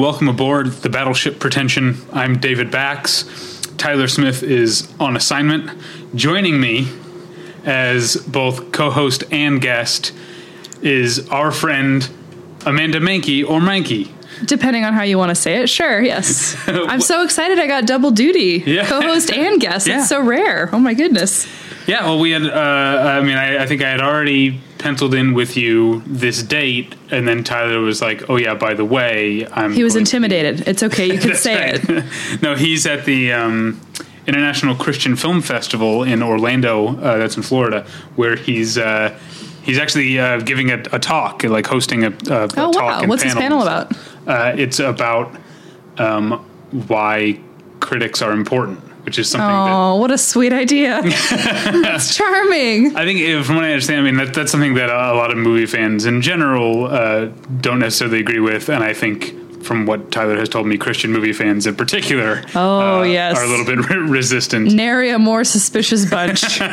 and welcome aboard the Battleship Pretension. I'm David Bax. Tyler Smith is on assignment. Joining me as both co host and guest is our friend Amanda Mankey or Mankey. Depending on how you want to say it, sure, yes. I'm so excited I got double duty, Yeah. co-host and guest. Yeah. It's so rare. Oh my goodness. Yeah, well, we had, uh, I mean, I, I think I had already penciled in with you this date, and then Tyler was like, oh, yeah, by the way, I'm. He was intimidated. It's okay. You can say right. it. no, he's at the um, International Christian Film Festival in Orlando. Uh, that's in Florida, where he's uh, he's actually uh, giving a, a talk, like hosting a, a, a Oh wow. What's his panel about? Uh, it's about um, why critics are important, which is something that. Oh, what a sweet idea. That's charming. I think, if, from what I understand, I mean that, that's something that a lot of movie fans in general uh, don't necessarily agree with, and I think from what Tyler has told me, Christian movie fans in particular, Oh, uh, yes. are a little bit re- resistant. Nary a more suspicious bunch.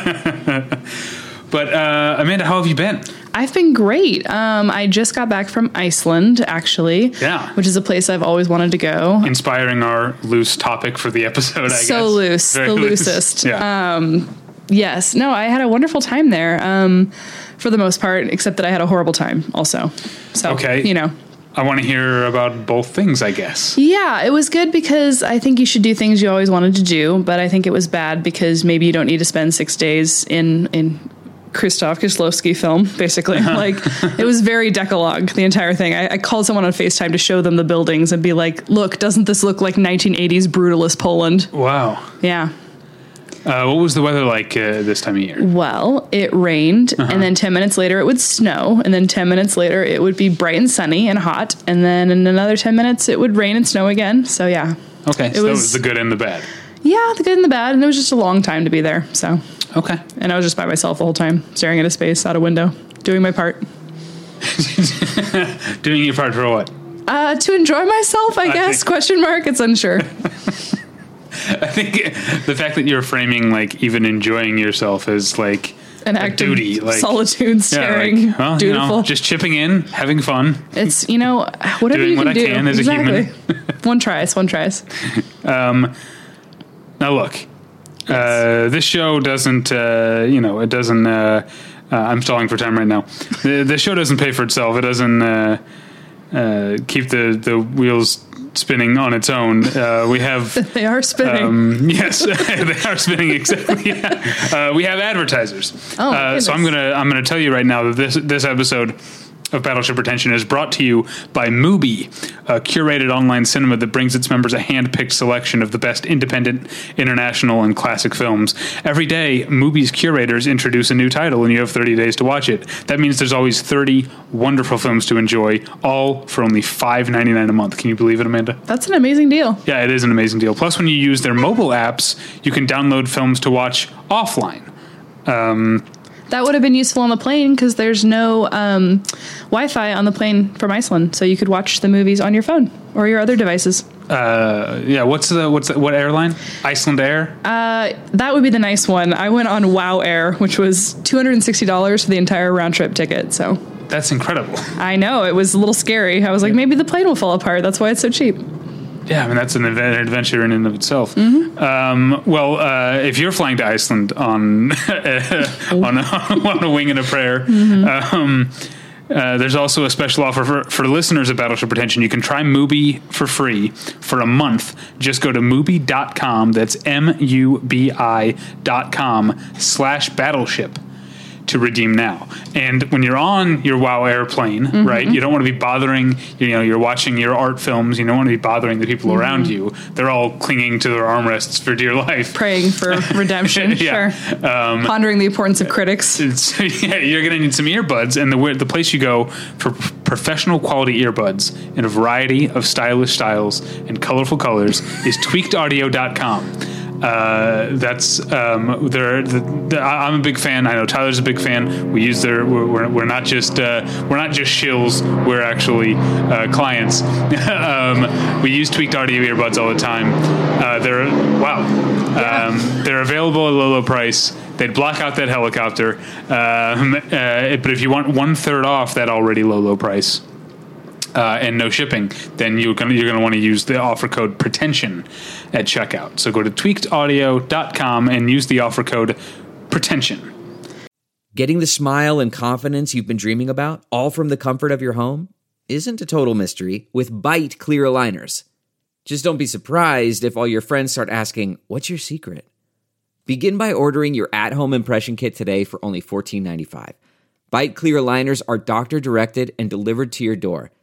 But uh, Amanda, how have you been? I've been great. Um, I just got back from Iceland, actually. Yeah. Which is a place I've always wanted to go. Inspiring our loose topic for the episode. I So guess. loose, Very the loose. loosest. Yeah. Yes. No, I had a wonderful time there. Um, for the most part, except that I had a horrible time also. So, Okay. you know. I want to hear about both things. I guess. Yeah, it was good because I think you should do things you always wanted to do, but I think it was bad because maybe you don't need to spend six days in in Krzysztof Kieslowski film, basically. like it was very Decalogue, the entire thing. I, I called someone on FaceTime to show them the buildings and be like, "Look, doesn't this look like 1980s brutalist Poland?" Wow. Yeah. Uh, what was the weather like uh, this time of year? Well, it rained, Uh-huh. and then 10 minutes later it would snow, and then 10 minutes later it would be bright and sunny and hot, and then in another 10 minutes it would rain and snow again. So, yeah. Okay, so that was- was the good and the bad. Yeah, the good and the bad, and it was just a long time to be there. So, Okay. and I was just by myself the whole time, staring into space out a window, doing my part. Doing your part for what? Uh, to enjoy myself, I, guess? think- Question mark. It's unsure. I think the fact that you're framing like even enjoying yourself as like An a act duty, like solitude, yeah, staring, like, well, you dutiful. know, just chipping in, having fun. it's you know whatever Doing you what can I do. can as a human. one tries. One tries. Um, now look, uh, this show doesn't, uh, you know, it doesn't. Uh, uh, I'm stalling for time right now. The, the show doesn't pay for itself. It doesn't uh, uh, keep the the wheels spinning on its own. Uh, we have. They are spinning. Um, yes, they are spinning exactly. uh, we have advertisers. Oh, uh, so I'm gonna I'm gonna tell you right now that this this episode of Battleship Pretension is brought to you by Mubi, a curated online cinema that brings its members a hand-picked selection of the best independent, international, and classic films. Every day, Mubi's curators introduce a new title, and you have 30 days to watch it. That means there's always 30 wonderful films to enjoy, all for only $5.99 a month. Can you believe it, Amanda? That's an amazing deal. Yeah, it is an amazing deal. Plus, when you use their mobile apps, you can download films to watch offline. Um, That would have been useful on the plane because there's no um, Wi-Fi on the plane from Iceland, so you could watch the movies on your phone or your other devices. Uh, yeah, what's the what's the, what airline? Iceland Air. That would be the nice one. I went on Wow Air, which was two hundred and sixty dollars for the entire round trip ticket. So That's incredible. I know it was a little scary. I was like, maybe the plane will fall apart. That's why it's so cheap. Yeah, I mean that's an adventure in and of itself. Mm-hmm. Um, well, uh, if you're flying to Iceland on on, a, on a wing and a prayer. Mm-hmm. Um, uh, there's also a special offer for, for listeners of Battleship Pretension. You can try Mubi for free for a month. Just go to Mubi.com. That's M U B I dot com slash battleship to redeem now. And when you're on your WoW airplane, Mm-hmm. right, you don't want to be bothering, you know, you're watching your art films, you don't want to be bothering the people Mm-hmm. around you. They're all clinging to their armrests for dear life. Praying for redemption. Yeah. Sure. Pondering the importance of critics. It's, yeah, you're going to need some earbuds, and the the place you go for professional quality earbuds in a variety of stylish styles and colorful colors is tweakedaudio.com. Uh, that's um, they're the, the, I- I'm a big fan. I know Tyler's a big fan. We use their we're, we're, not just uh, we're not just shills. We're actually uh, clients. um, we use tweaked audio earbuds all the time. Uh, they're wow. Um, they're available at a low, low price. They'd block out that helicopter. Um, uh, but if you want one third off that already low, low price, uh, and no shipping, then you're you're gonna want to use the offer code pretension at checkout. So go to tweakedaudio.com and use the offer code pretension. Getting the smile and confidence you've been dreaming about, all from the comfort of your home, isn't a total mystery with Byte clear aligners. Just don't be surprised if all your friends start asking, "What's your secret?" Begin by ordering your at-home impression kit today for only $14.95. Byte clear aligners are doctor directed and delivered to your door.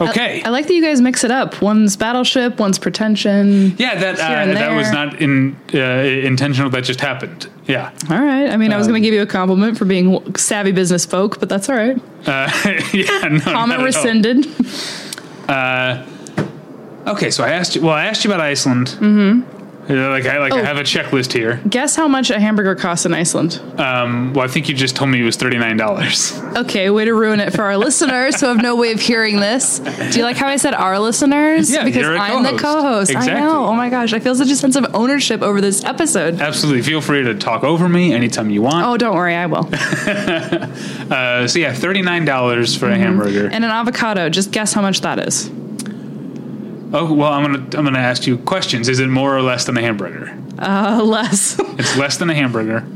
Okay. I like that you guys mix it up. One's battleship, one's pretension. yeah, that uh, that was not in uh, intentional. That just happened. Yeah. All right. I mean, I was Um, going to give you a compliment for being savvy business folk, but that's all right. Uh, yeah. No, Comment not at all. rescinded. Okay, so I asked you. Well, I asked you about Iceland. Mm-hmm. Like I like I Oh. have a checklist here. Guess how much a hamburger costs in Iceland? Um, well, I think you just told me it was thirty nine dollars. Okay, way to ruin it for our listeners who have no way of hearing this. Do you like how I said our listeners? Yeah, because I'm the co-host. Exactly. I know. Oh my gosh, I feel such a sense of ownership over this episode. Absolutely. Feel free to talk over me anytime you want. Oh, don't worry, I will. Uh, so yeah, thirty nine dollars for a hamburger. And an avocado. Just guess how much that is. Oh well, I'm gonna I'm gonna ask you questions. Is it more or less than a hamburger? Uh, less. It's less than a hamburger.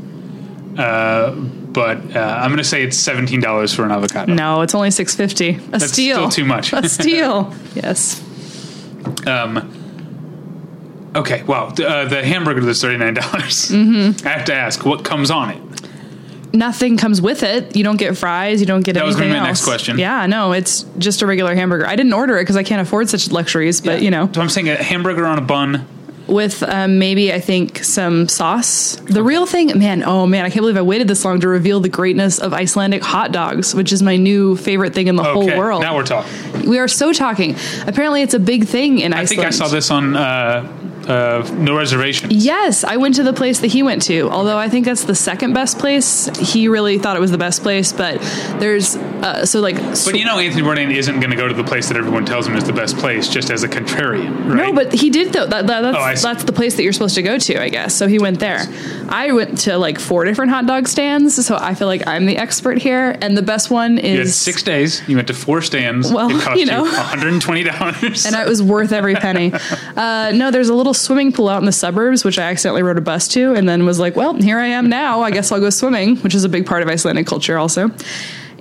Uh, but uh, I'm gonna say it's seventeen dollars for an avocado. no, it's only six fifty. A That's steal. still too much. A steal. yes. Um, okay, well, uh, the hamburger is thirty nine dollars. Mm-hmm. I have to ask, what comes on it? Nothing comes with it. You don't get fries. You don't get That was anything gonna be my next question. Yeah, no, it's just a regular hamburger. I didn't order it because I can't afford such luxuries. But you know, So I'm saying a hamburger on a bun. with um, maybe I think some sauce. The real thing, man. Oh man, I can't believe I waited this long to reveal the greatness of Icelandic hot dogs, which is my new favorite thing in the whole world. now we're talking. we are so talking. Apparently, it's a big thing in I Iceland. I think I saw this on uh, uh, No reservation. Yes, I went to the place that he went to. Although I think that's the second best place. He really thought it was the best place, but there's uh, so like But you know, Anthony Bourdain isn't going to go to the place that everyone tells him is the best place just as a contrarian, right? No, but he did though. That, that, that's, Oh, that's the place that you're supposed to go to, I guess. So he went there. I went to like four different hot dog stands, so I feel like I'm the expert here. And the best one you had is six days. You went to four stands. Well, it cost you know. you $120. and it was worth every penny. Uh, no, there's a little swimming pool out in the suburbs, which I accidentally rode a bus to, and then was like, well, here I am now. I guess I'll go swimming, which is a big part of Icelandic culture also.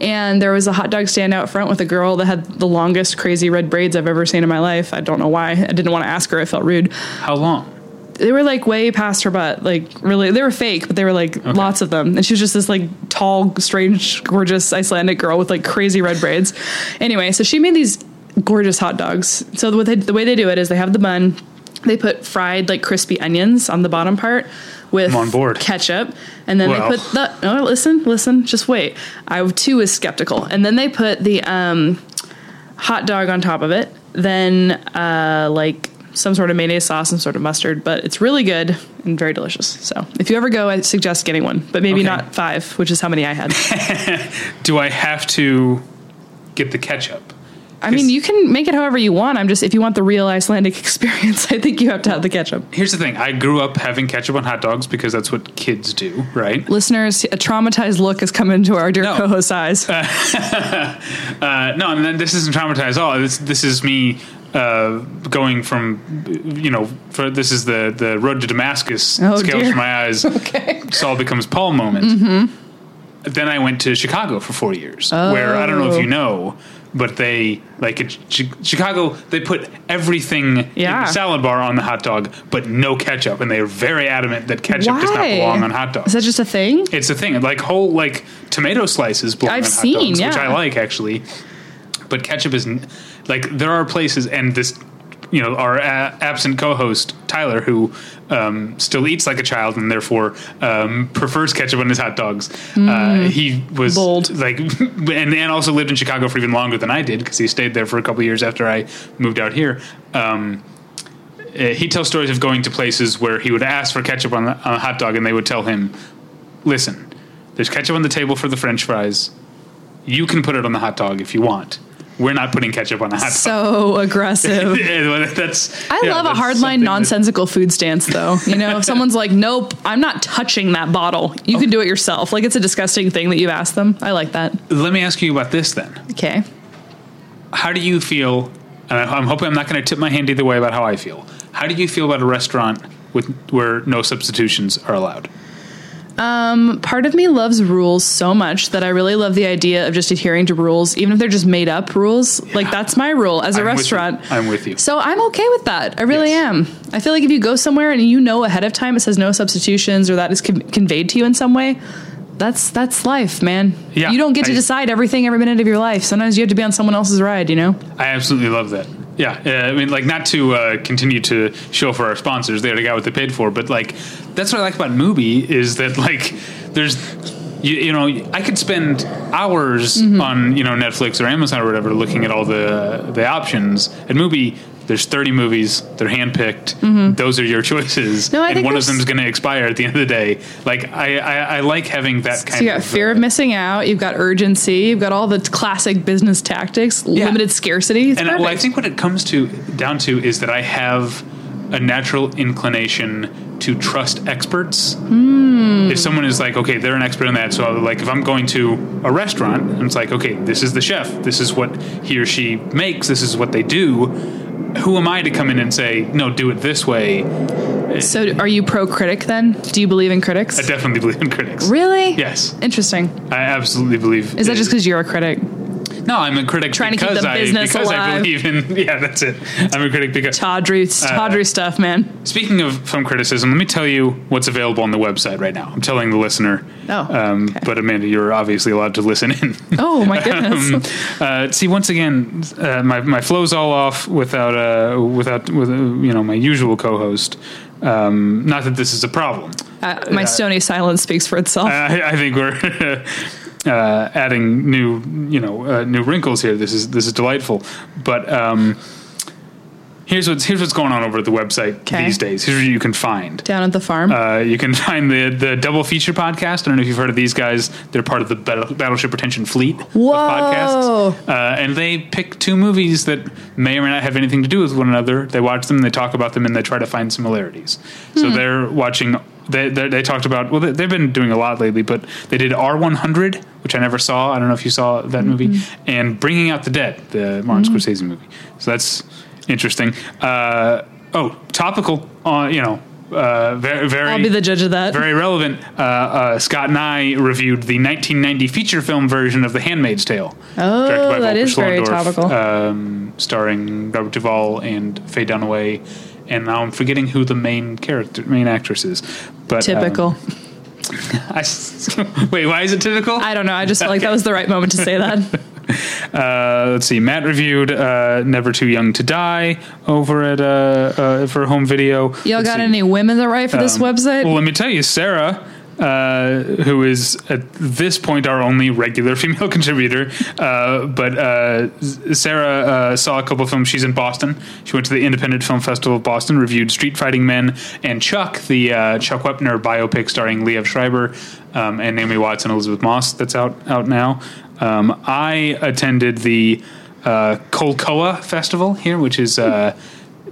And there was a hot dog stand out front with a girl that had the longest crazy red braids I've ever seen in my life. I don't know why. I didn't want to ask her. I felt rude. How long? They were like way past her butt. Like really, they were fake, but they were like lots of them. And she was just this like tall, strange, gorgeous Icelandic girl with like crazy red braids. Anyway, so she made these gorgeous hot dogs. So the way they, the way they do it is they have the bun, they put fried like crispy onions on the bottom part with I'm on board. ketchup, and then Well. they put the. Oh, listen, listen, just wait. I too was skeptical, and then they put the um, hot dog on top of it. Then uh, like some sort of mayonnaise sauce, some sort of mustard, but it's really good and very delicious. So if you ever go, I suggest getting one, but maybe Okay. not five, which is how many I had. Do I have to get the ketchup? I mean, you can make it however you want. I'm just if you want the real Icelandic experience, I think you have to have the ketchup. Here's the thing. I grew up having ketchup on hot dogs because that's what kids do, right? Listeners, a traumatized look has come into our dear No. co-host's eyes. Uh, no, and then this isn't traumatized at all. This this is me uh, going from, you know, for this is the the road to Damascus Oh, scales dear. from my eyes. okay. Saul becomes Paul moment. Mm-hmm. Then I went to Chicago for four years, where I don't know if Oh. you know, but they like Chi- Chicago they put everything in the salad bar on the hot dog, but no ketchup, and they are very adamant that ketchup does not belong on hot dogs. Is that just a thing? It's a thing. Like whole like tomato slices belong I've on hot seen, dogs, which. I like actually. But ketchup is like there are places, and this you know our a- absent co-host Tyler who um, still eats like a child and therefore um, prefers ketchup on his hot dogs. Uh, he was Mm. Bold. like, and and also lived in Chicago for even longer than I did because he stayed there for a couple years after I moved out here. Um, uh, he tells stories of going to places where he would ask for ketchup on, the, on a hot dog, and they would tell him, "Listen, There's ketchup on the table for the French fries. You can put it on the hot dog if you want. We're not putting ketchup on the hot dog. So aggressive. That's. I yeah, love a hardline, something that- nonsensical food stance, though. You know, if someone's like, "Nope, I'm not touching that bottle," you can do it yourself. Like it's a disgusting thing that you've asked them. I like that. Let me ask you about this then. Okay. How do you feel? And I'm hoping I'm not going to tip my hand either way about how I feel. How do you feel about a restaurant with where no substitutions are allowed? Part of me loves rules so much that I really love the idea of just adhering to rules, even if they're just made up rules. Like that's my rule as a I'm with restaurant. I'm with you. So I'm okay with that. I really Yes. am. I feel like if you go somewhere and you know ahead of time it says no substitutions or that is con- conveyed to you in some way, that's that's life, man. Yeah, you don't get to I- decide everything every minute of your life. Sometimes you have to be on someone else's ride. You know. I absolutely love that. Yeah, uh, I mean, like, not to uh, continue to show for our sponsors, they already got what they paid for, but like, that's what I like about Mubi is that like, there's, you, you know, I could spend hours Mm-hmm. on you know Netflix or Amazon or whatever looking at all the the options. At Mubi, there's 30 movies. They're handpicked. Those are your choices, Mm-hmm. No, I and think one of them is going to expire at the end of the day. Like, I I, I like having that kind So you got of fear uh, of missing out. You've got urgency. You've got all the classic business tactics. Limited scarcity. It's and well, I think what it comes to down to is that I have a natural inclination to trust experts. Hmm. If someone is like, okay, they're an expert in that, so like if I'm going to a restaurant and it's like, okay, this is the chef, this is what he or she makes, this is what they do. Who am I to come in and say, no, do it this way? so, are you pro critic then? Do you believe in critics? I definitely believe in critics. Really? Yes, Interesting. I absolutely believe. Is that just because you're a critic? No? I'm a critic Trying to keep because the I business because I alive? believe in. Yeah, that's it. I'm a critic because Tawdry, Uh, stuff, man. Speaking of film criticism, let me tell you what's available on the website right now. I'm telling the listener. Oh, Um, okay. But Amanda, you're obviously allowed to listen in. Oh my goodness. Um, uh, see, once again, uh, my my flow's all off without uh, without with uh, you know my usual co-host. Um, not that this is a problem. Uh, my stony silence speaks for itself. I, I think we're uh, adding new you know uh, new wrinkles here. This is this is delightful. But um, here's what's here's what's going on over at the website Okay. these days. Here's what you can find. Down at the farm. Uh, you can find the the double feature podcast. I don't know if you've heard of these guys. They're part of the Battle, Battleship Pretension Fleet Whoa. of podcasts, uh, and they pick two movies that may or may not have anything to do with one another. They watch them, they talk about them, and they try to find similarities. So they're watching. They, they, they talked about well they, they've been doing a lot lately but they did r100 which i never saw i don't know if you saw that movie and bringing out the dead the martin scorsese movie so that's interesting uh, oh topical on you know uh, very very I'll be the judge of that. very relevant. Uh, uh, Scott and I reviewed the 1990 feature film version of The Handmaid's Tale. Oh, that Volker is very topical. Um, starring Robert Duvall and Faye Dunaway. And now I'm forgetting who the main character, main actress is. But um, Typical. I s- wait, why is it typical? I don't know. I just felt like that was the right moment to say that. Uh, let's see. Matt reviewed uh, "Never Too Young to Die" over at uh, uh, for home video. Y'all Let's got see. any women that write for this Um, website? Well, let me tell you, Sarah, uh, who is at this point our only regular female contributor, uh, but uh, Sarah uh, saw a couple films. She's in Boston. She went to the Independent Film Festival of Boston, reviewed Street Fighting Men and Chuck, the uh, Chuck Wepner biopic starring Liev Schreiber um, and Naomi Watts and Elisabeth Moss. That's out out now. Um, I attended the Colcoa Festival here, which is.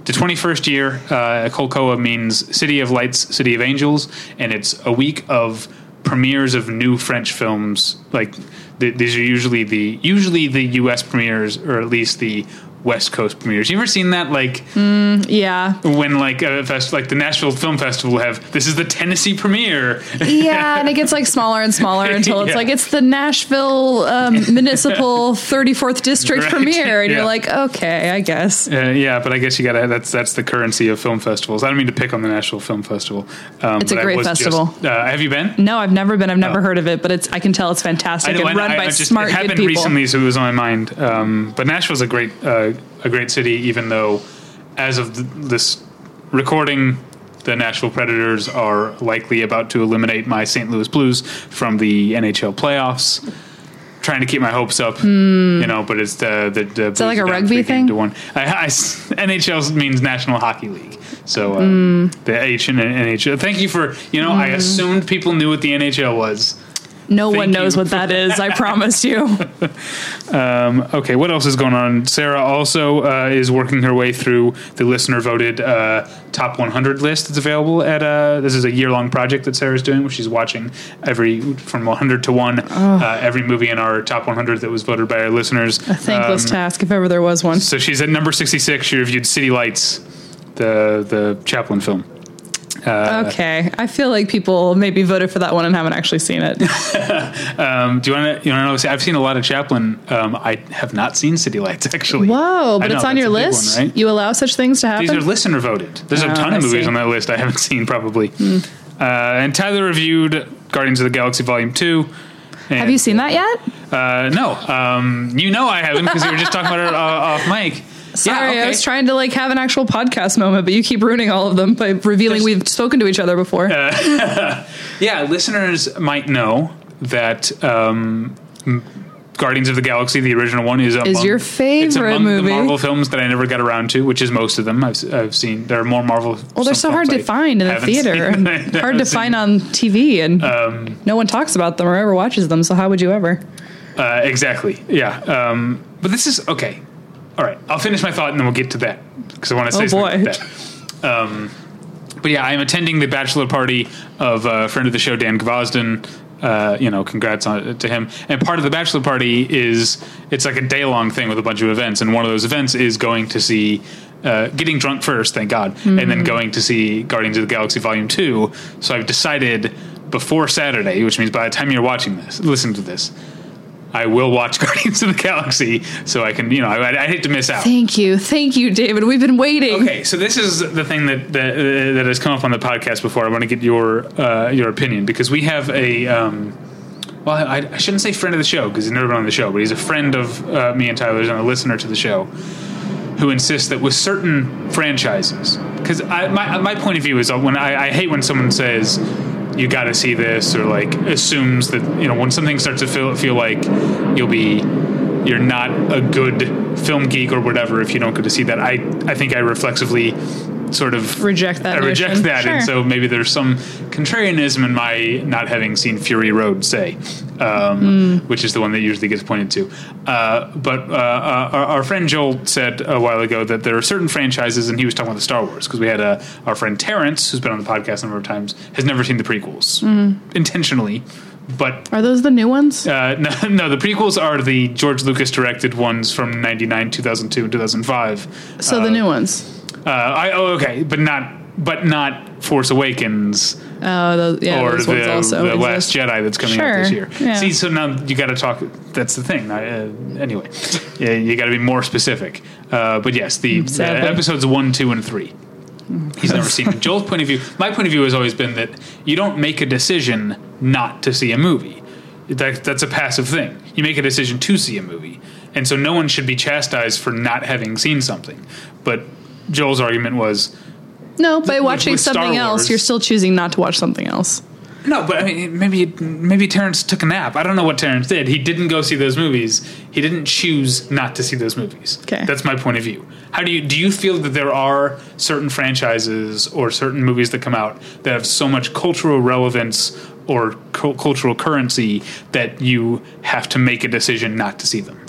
The 21st year, uh, Colcoa means City of Lights, City of Angels, and it's a week of premieres of new French films. Like th- these are usually the usually the U.S. premieres, or at least the West Coast premieres. You ever seen that? Like yeah. when like a fest, like the Nashville Film Festival will have this is the Tennessee premiere. Yeah, and it gets like smaller and smaller until it's Yeah. like it's the Nashville um, Municipal 34th District Right, premiere, and yeah. you're like, okay, I guess. Uh, yeah, but I guess you got to. That's that's the currency of film festivals. I don't mean to pick on the Nashville Film Festival. Um, It's a great was just- festival. uh, have you been? No, I've never been. I've never Oh. heard of it, but it's I can tell it's fantastic know, and run I- by I just- smart, It happened people. recently, so it was on my mind. Um, but Nashville's a great, uh, a great city, even though, as of th- this recording, the Nashville Predators are likely about to eliminate my St. Louis Blues from the NHL playoffs. Trying to keep my hopes up, you know, but it's the the. the Is that like a rugby thing? To one. I, I, NHL means National Hockey League, so uh, Hmm. the H and NHL. Thank you for you know. I assumed people knew what the NHL was. No Thank one knows you. what that is. I promise you. Okay, what else is going on? Sarah also uh, is working her way through the listener voted uh, top 100 list that's available at. Uh, this is a year long project that Sarah's doing, where she's watching every from 100 to one uh, every movie in our top 100 that was voted by our listeners. A thankless Um, task, if ever there was one. So she's at number 66. She reviewed City Lights, the the Chaplin film. Okay, I feel like people maybe voted for that one and haven't actually seen it. Um, do you want to? You want to know? I've seen a lot of Chaplin. Um, I have not seen City Lights actually. Whoa, but know, it's on your a big one, list. right? You allow such things to happen. These are listener voted. There's a Oh, ton I of movies see. On that list I haven't seen probably. Uh, and Tyler reviewed Guardians of the Galaxy Volume Two. And, Have you seen that yet? Uh, no, um, you know I haven't because we were just talking about it uh, off mic. Sorry, yeah, I was trying to like have an actual podcast moment, but you keep ruining all of them by revealing There's- we've spoken to each other before. Yeah, listeners might know that um, Guardians of the Galaxy, the original one, is among, your it's favorite movie. the Marvel films that I never got around to, which is most of them. I've, I've seen. There are more Marvel. well, they're so hard to find in the theater, hard to find on TV, and Um, no one talks about them or ever watches them. So how would you ever? Uh, exactly. Yeah. Um, but this is okay. All right. I'll finish my thought and then we'll get to that because I want to say Oh, something boy. about that. Um, but yeah, I'm attending the bachelor party of a friend of the show, Dan Gvozden. Uh, you know, congrats on, to him. And part of the bachelor party is it's like a day long thing with a bunch of events, and one of those events is going to see. Uh, getting drunk first, thank God, and Mm-hmm. then going to see Guardians of the Galaxy Volume Two. So I've decided before Saturday, which means by the time you're watching this, listen to this, I will watch Guardians of the Galaxy, so I can, you know, I, I hate to miss out. Thank you, thank you, David. We've been waiting. Okay, so this is the thing that that, uh, that has come up on the podcast before. I want to get your uh, your opinion because we have a. Um, well, I, I shouldn't say friend of the show because he's never been on the show, but he's a friend of uh, me and Tyler's and a listener to the show who insists that with certain franchises, because my my point of view is when I, I hate when someone says you got to see this or like assumes that you know when something starts to feel feel like you'll be you're not a good film geek or whatever if you don't get to see that. I I think I reflexively sort of Reject that I reject notion. that, and so maybe there's some contrarianism in my not having seen Fury Road, say, um, which is the one that usually gets pointed to. Uh, but uh, uh, our, our friend Joel said a while ago that there are certain franchises, and he was talking about the Star Wars because we had uh, our friend Terrence, who's been on the podcast a number of times, has never seen the prequels intentionally, but Are those the new ones? uh, no, no, the prequels are the George Lucas directed ones from '99, 2002, and 2005. so the new ones. Uh, I oh okay, but not but not Force Awakens Oh, those, yeah, or those the, also the Last. Jedi that's coming out this year. yeah. See, so now you got to talk. That's the thing. Uh, anyway, yeah, you got to be more specific. Uh, but yes, the, Sadly. episodes one, two, and three. He's never seen it. Joel's point of view. My point of view has always been that you don't make a decision not to see a movie. That, that's a passive thing. You make a decision to see a movie, and so no one should be chastised for not having seen something. But Joel's argument was No, by watching with Star something else, you're still choosing not to watch something else. No, but I mean, maybe maybe Terrence took a nap. I don't know what Terrence did. He didn't go see those movies. He didn't choose not to see those movies. Okay. that's my point of view. How do you do you feel that there are certain franchises or certain movies that come out that have so much cultural relevance or cu- cultural currency that you have to make a decision not to see them?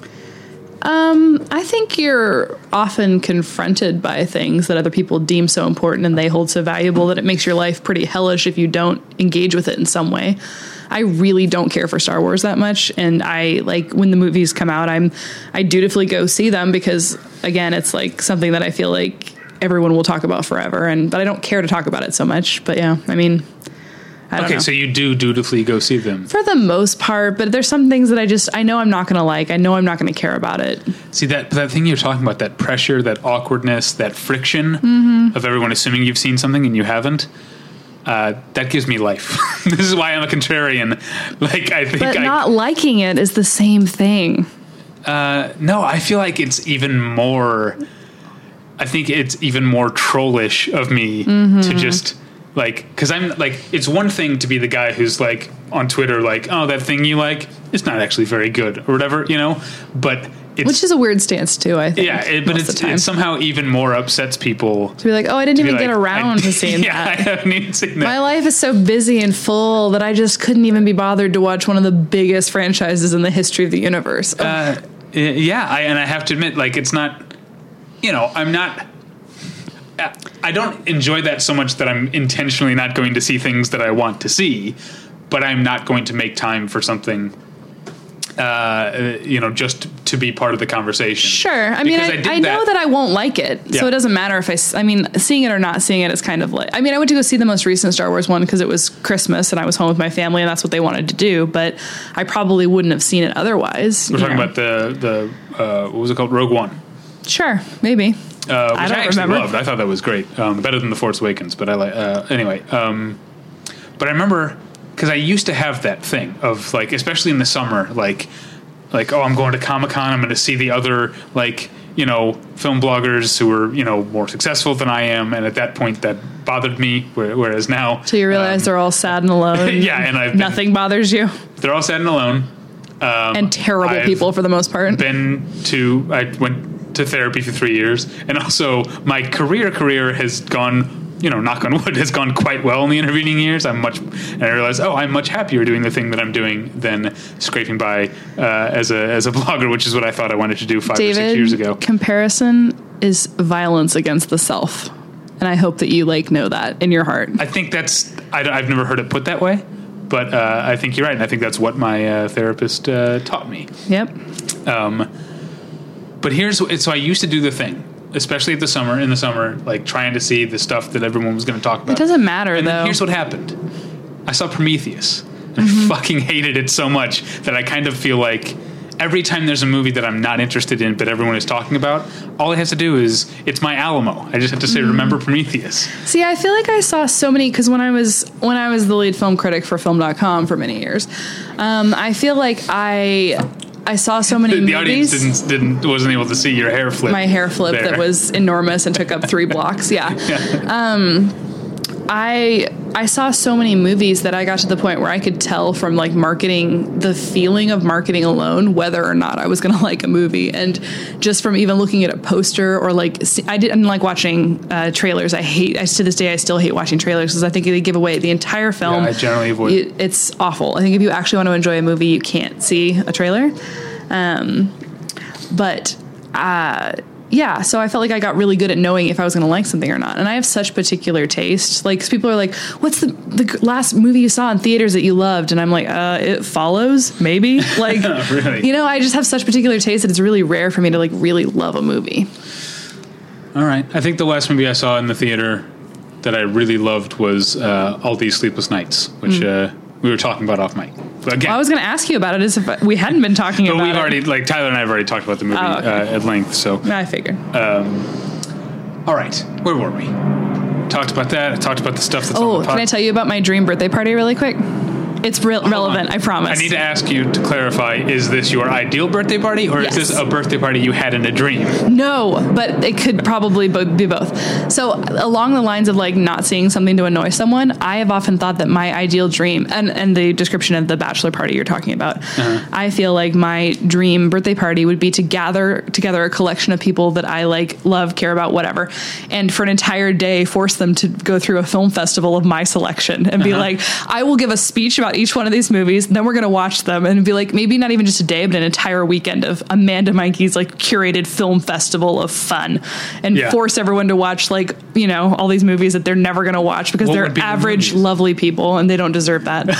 Um, I think you're often confronted by things that other people deem so important and they hold so valuable that it makes your life pretty hellish if you don't engage with it in some way. I really don't care for Star Wars that much and I like when the movies come out I'm I dutifully go see them because again it's like something that I feel like everyone will talk about forever and but I don't care to talk about it so much but yeah I mean Okay, know. so you do dutifully go see them. for the most part but there's some things that I just I know I'm not going to like I know I'm not going to care about it See that that thing you're talking about, that pressure, that awkwardness, that friction Mm-hmm. of everyone assuming you've seen something and you haven't. Uh, that gives me life. this is why I'm a contrarian. Like I think but I not liking it is the same thing no, I feel like it's even more. I think it's even more trollish of me Mm-hmm. to just like because I'm like it's one thing to be the guy who's like on Twitter like oh that thing you like it's not actually very good or whatever you know, but it's Which is a weird stance too. I think. yeah, it, but it's, it somehow even more upsets people. to be like, oh, I didn't even get around I- to seeing yeah, I that. haven't even seen that. My life is so busy and full that I just couldn't even be bothered to watch one of the biggest franchises in the history of the universe. Oh, Uh, yeah, I, and I have to admit, like, it's not, you know, I'm not. I don't enjoy that so much that I'm intentionally not going to see things that I want to see, but I'm not going to make time for something, uh, you know, just to be part of the conversation. Sure. I mean, Because I, did I, know that I won't like it, so Yeah. it doesn't matter if I. I mean, seeing it or not seeing it is kind of like. I mean, I went to go see the most recent Star Wars one because it was Christmas and I was home with my family and that's what they wanted to do. But I probably wouldn't have seen it otherwise. We're talking know. about the the uh, what was it called, Rogue One. Sure, maybe. Uh, which I, I actually remember. loved. I thought that was great, um, better than the Force Awakens. But I like uh, anyway. Um, but I remember because I used to have that thing of like, especially in the summer, like like oh, I'm going to Comic Con. I'm going to see the other like you know film bloggers who are you know more successful than I am, and at that point that bothered me. Whereas now, So you realize they're all sad and alone. Um, yeah, and I've been- nothing bothers you, they're all sad and alone. and terrible I've people for the most part. been to I went to therapy for three years, and also my career career has gone. You know, knock on wood, has gone quite well in the intervening years. I'm much, and I realized, oh, I'm much happier doing the thing that I'm doing than scraping by uh, as a as a blogger, which is what I thought I wanted to do five or six years ago. comparison is violence against the self, and I hope that you like know that in your heart. I think that's I, have never heard it put that way, but uh, I think you're right, and I think that's what my uh, therapist uh, taught me. Yep. Um, but here's so I used to do the thing, especially at the summer in the summer, like trying to see the stuff that everyone was going to talk about. It doesn't matter And then though. here's what happened: I saw Prometheus. And Mm-hmm. I fucking hated it so much that I kind of feel like every time there's a movie that I'm not interested in, but everyone is talking about, all it has to do is it's my Alamo. I just have to say, Mm-hmm. remember Prometheus. See, I feel like I saw so many because when I was when I was the lead film critic for Film.com for many years, um, I feel like I I saw so many The, the audience didn't didn't wasn't able to see your hair flip. my hair flip there. that was enormous and took up three blocks. Yeah. Um, I I saw so many movies that I got to the point where I could tell from like marketing the feeling of marketing alone whether or not I was going to like a movie, and just from even looking at a poster or like I didn't like watching uh, trailers. I hate I, to this day I still hate watching trailers because I think they give away the entire film. I generally avoid You- it's awful. I think if you actually want to enjoy a movie, you can't see a trailer. Um, but uh, yeah, so I felt like I got really good at knowing if I was going to like something or not. And I have such particular taste. Like 'cause people are like, "What's the the last movie you saw in theaters that you loved?" And I'm like, "Uh, It Follows, maybe." Like, Really? you know, I just have such particular taste that it's really rare for me to like really love a movie. All right. I think the last movie I saw in the theater that I really loved was uh, All These Sleepless Nights, which uh, we were talking about off mic. Again, Hmm. I was going to ask you about it as if we hadn't been talking but about But we've it. already, like, Tyler and I have already talked about the movie Oh, okay. uh, at length. So, I figured. all right. Where were we? Talked about that. I talked about the stuff that's oh, on the pod. can I tell you about my dream birthday party really quick? It's re- relevant, I promise. I need to ask you to clarify: Is this your ideal birthday party, or Yes. is this a birthday party you had in a dream? No, but it could probably be both. So, along the lines of like not seeing something to annoy someone, I have often thought that my ideal dream, and, and the description of the bachelor party you're talking about, uh-huh. I feel like my dream birthday party would be to gather together a collection of people that I like, love, care about, whatever, and for an entire day force them to go through a film festival of my selection and be uh-huh. like, I will give a speech about each one of these movies, then we're going to watch them and be like, maybe not even just a day, but an entire weekend of Amanda Mikey's like curated film festival of fun and Yeah. force everyone to watch like, you know, all these movies that they're never going to watch because What they're the average, movies? lovely people and they don't deserve that.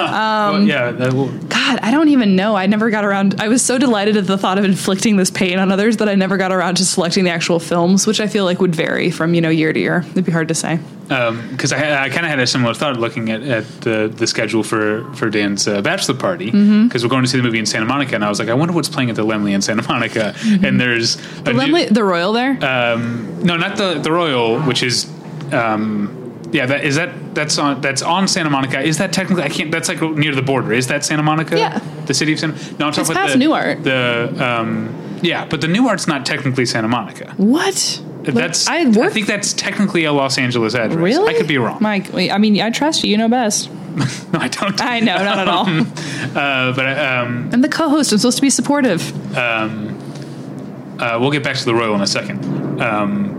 Well, um, yeah, that will, God, I don't even know. I never got around. I was so delighted at the thought of inflicting this pain on others that I never got around to selecting the actual films, which I feel like would vary from, you know, year to year. It'd be hard to say. Because I, I kind of had a similar thought looking at, at the, the schedule for for Dan's uh, bachelor party because Mm-hmm. we're going to see the movie in Santa Monica, and I was like, I wonder what's playing at the Laemmle in Santa Monica, and there's Mm-hmm. The, Laemmle, the Royal there? um, no, not the the Royal, which is. Um, yeah, that is that. That's on. That's on Santa Monica. Is that technically? I can't. That's like near the border. Is that Santa Monica? Yeah. The city of Santa. No, I'm talking It's about past the Nuart. The um, yeah, but the Nuart's not technically Santa Monica. what? That's. I I, think that's technically a Los Angeles address. Really? I could be wrong. Mike, I mean, I trust you. You know best. no, I don't. I know, not at all. Uh, but um, I'm the co-host. I'm supposed to be supportive. Uh, we'll get back to the Royal in a second.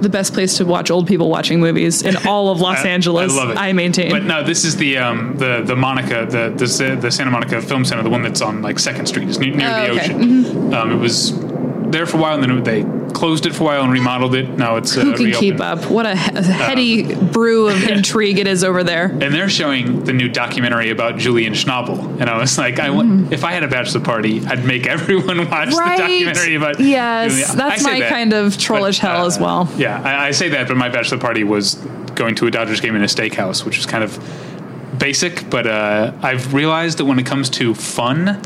The best place to watch old people watching movies in all of Los Angeles. I love it. I maintain. But no, this is the um, the the Monica the the the Santa Monica Film Center, the one that's on like Second Street, it's near, near Oh, the okay. ocean. Um, it was there for a while, and then they closed it for a while and remodeled it. Now it's uh, Who can keep up? What a he- heady brew of intrigue it is over there. And they're showing the new documentary about Julian Schnabel, and I was like, I Mm. want, if I had a bachelor party, I'd make everyone watch the documentary about. Yes, Julian. That's my that, kind of trollish but, hell uh, as well. Yeah, I, I say that, but my bachelor party was going to a Dodgers game in a steakhouse, which is kind of basic. But uh, I've realized that when it comes to fun,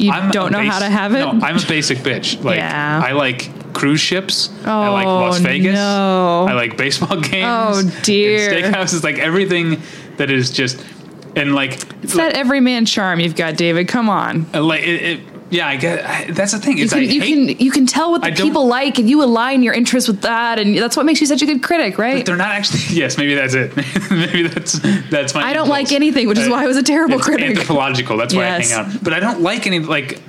You I'm don't know bas- how to have it. No, I'm a basic bitch. Like Yeah. I like cruise ships. I like Oh, Las Vegas. no. I like baseball games. Oh, dear. steakhouses, like everything that is just and like it's that every man charm you've got, David. Come on. like it, it, yeah, I get I, that's the thing. You can, you can you can tell what the I people like, and you align your interests with that, and that's what makes you such a good critic, right? they're not actually. Yes, maybe that's it. maybe that's that's my. I don't impulse. like anything, which is Uh, why I was a terrible it's critic. Anthropological. That's why Yes. I hang out. But I don't like any like.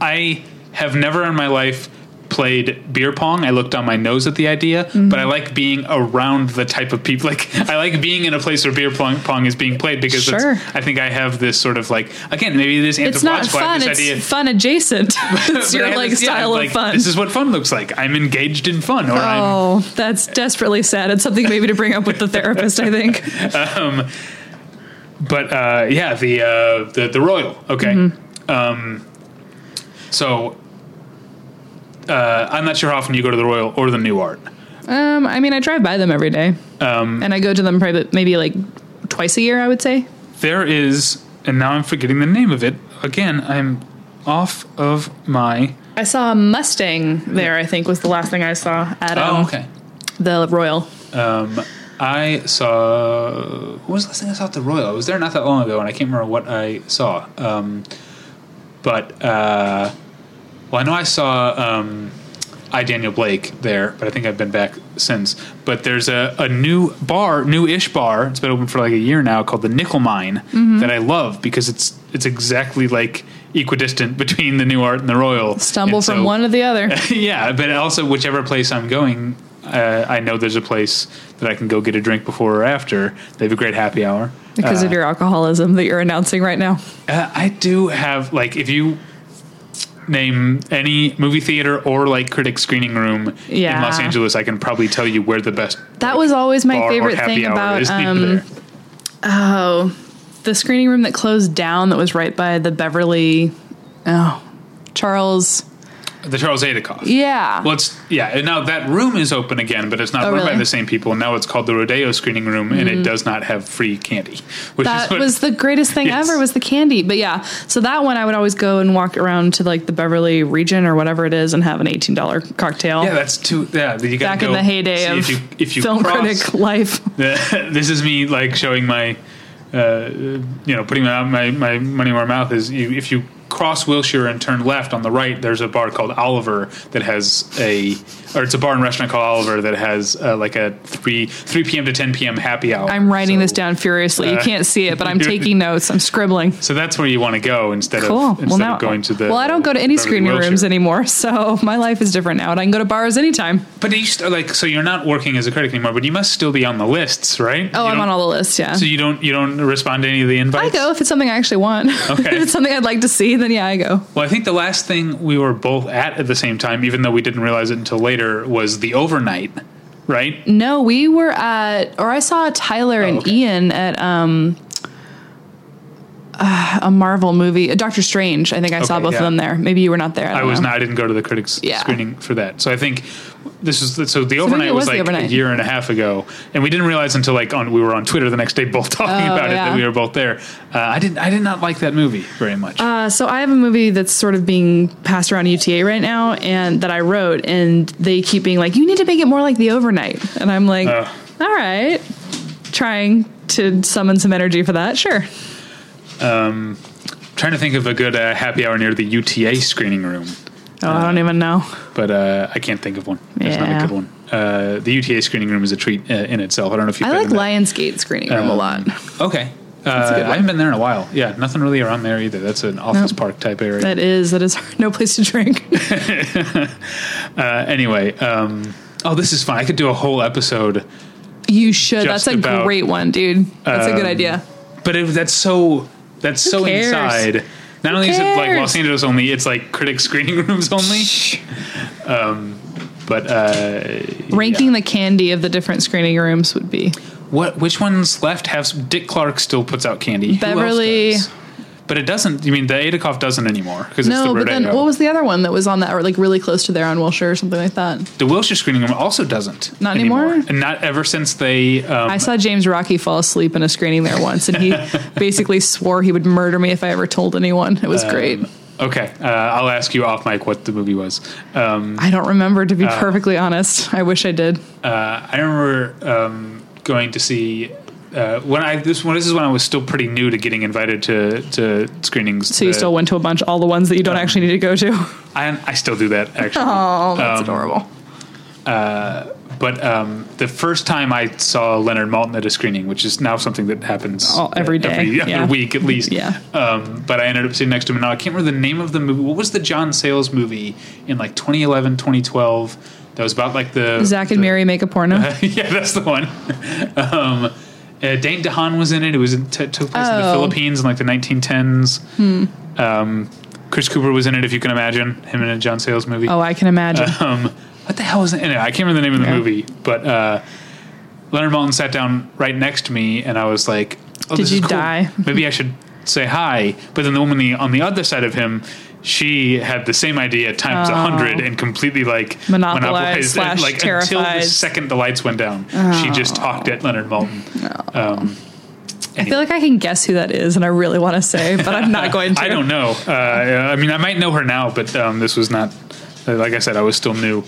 I have never in my life played beer pong. I looked down my nose at the idea, Mm-hmm. but I like being around the type of people. Like I like being in a place where beer pong, pong is being played because it's- Sure. I think I have this sort of like again maybe it is it's not anthropological. I have fun. this It's idea. fun adjacent. it's your like this- yeah, style like, fun. This is what fun looks like. I'm engaged in fun, or I'm Oh, that's desperately sad. It's something maybe to bring up with the therapist. I think. but uh, yeah, the uh, the the royal. Okay. Mm-hmm. Um, so uh, I'm not sure how often you go to the royal or the Nuart. Um, I mean, I drive by them every day, Um, and I go to them probably maybe like twice a year. I would say. there is, and now I'm forgetting the name of it. Again, I'm off of my. I saw a Mustang there. I think was the last thing I saw at um, Oh, okay. the Royal. Um, I saw. What was the last thing I saw at the Royal? I was there not that long ago, and I can't remember what I saw. Um, but uh, well, I know I saw um, I Daniel Blake there, but I think I've been back since. But there's a, a new bar, new-ish bar. It's been open for like a year now, called the Nickel Mine, that I love because it's it's exactly like equidistant between the Nuart and the Royal. Stumble And from so- one to the other. yeah, but also whichever place I'm going, uh, I know there's a place that I can go get a drink before or after. They have a great happy hour. because of your alcoholism that you're announcing right now. Uh, I do have like if you name any movie theater or like critic screening room in Los Angeles, I can probably tell you where the best That was always my favorite thing about um, oh the screening room that closed down that was right by the Beverly. Oh, Charles. The Charles Aidikoff. Yeah. Well, it's yeah. and Now that room is open again, but it's not Oh, run by the same people. Now it's called the Rodeo Screening Room, and it does not have free candy. Which that what, was the greatest thing Yes. ever was the candy but yeah so that one i would always go and walk around to like the beverly region or whatever it is and have an $18 cocktail yeah. That's too yeah. You gotta back in the heyday of if you, if you film cross, critic life this is me like showing my uh, you know putting my, my my money where my mouth is you, if you cross wilshire and turn left on the right there's a bar called oliver that has a or it's a bar and restaurant called oliver that has uh, like a 3 3 p.m to 10 p.m happy hour. I'm writing So- this down furiously. You uh, can't see it but i'm taking notes. I'm scribbling. So that's where you want to go instead cool. Of instead well now of going to the well i don't go to any screening Wilshire. rooms anymore so my life is different now and i can go to bars anytime. But you st- like so you're not working as a critic anymore but you must still be on the lists right? Oh You i'm on all the lists yeah. So you don't you don't respond to any of the invites? I go if it's something I actually want. Okay. if it's something I'd like to see, then yeah, I go. Well, I think the last thing we were both at at the same time, even though we didn't realize it until later, was the overnight, right? No, we were at, or I saw Tyler and Oh, okay. Ian at um, uh, a Marvel movie, uh, Doctor Strange. I think I saw both yeah. of them there. Maybe you were not there. I, I was know. not. I didn't go to the critics Yeah. screening for that. So I think this is so the maybe overnight was, was like a year and a half ago, and we didn't realize until like on we were on Twitter the next day both talking Oh, about it that we were both there. Uh, I didn't. I did not like that movie very much. Uh, so I have a movie that's sort of being passed around UTA right now, and that I wrote, and they keep being like, "You need to make it more like the overnight," and I'm like, Uh. "All right," trying to summon some energy for that. Sure. Um, trying to think of a good uh, happy hour near the UTA screening room, Oh, I don't even know. but uh, I can't think of one. There's not a good one. Uh, the UTA screening room is a treat uh, in itself. I don't know if you've I like in that. Lionsgate screening room a lot. Okay. Uh, I haven't been there in a while. Yeah, nothing really around there either. That's an office Nope. park type area. That is that is no place to drink. uh, anyway, um, oh, this is fun. I could do a whole episode, You should. That's a about, great one, dude. That's a good um, idea. but it, that's so that's so cares? inside. Not only is it like? Los Angeles only, it's like critic screening rooms only. Um, but uh, Ranking the candy of the different screening rooms would be what? Which ones left have? Dick Clark still puts out candy. Beverly-? But it doesn't. You mean the Aidikoff doesn't anymore because it's no, the but then what was the other one that was on that or like really close to there on Wilshire or something like that? the Wilshire screening room also doesn't Not anymore? and not ever since they. Um, I saw James Rocchi fall asleep in a screening there once, and he basically swore he would murder me if I ever told anyone. It was great. okay, uh, I'll ask you off mic what the movie was. Um, I don't remember to be perfectly honest. I wish I did. uh, I remember um, going to see. Uh, when I this one this is when I was still pretty new to getting invited to to screenings. So you Uh, still went to a bunch, all the ones that you don't actually need to go to. I, I still do that actually. Oh, that's Um, adorable. But um, the first time I saw Leonard Maltin at a screening, which is now something that happens Oh, every day, every, every yeah. week at least. Yeah. Um, but I ended up sitting next to him. Now I can't remember the name of the movie. What was the John Sayles movie in like 2011, 2012? That was about like the Zach and the- Mary make a porno. yeah, that's the one. um, uh, Dane DeHaan was in it. It was in, t- took place in the Oh. Philippines in like the 1910s. Um, Chris Cooper was in it, if you can imagine him in a John Sayles movie. oh, I can imagine. Um, what the hell was it? Anyway, I can't remember the name of the Okay. movie, but uh, Leonard Maltin sat down right next to me, and I was like, oh, Did you cool. die? Maybe I should say hi. But then the woman on the other side of him, she had the same idea times a hundred and completely like Oh. Monopolized and, slash like until the second the lights went down, she just talked at Leonard Maltin. Um, I feel like I can guess who that is, and I really want to say, but I'm not going to. I don't know. Uh, I mean, I might know her now, but um, this was not. Like I said, I was still new.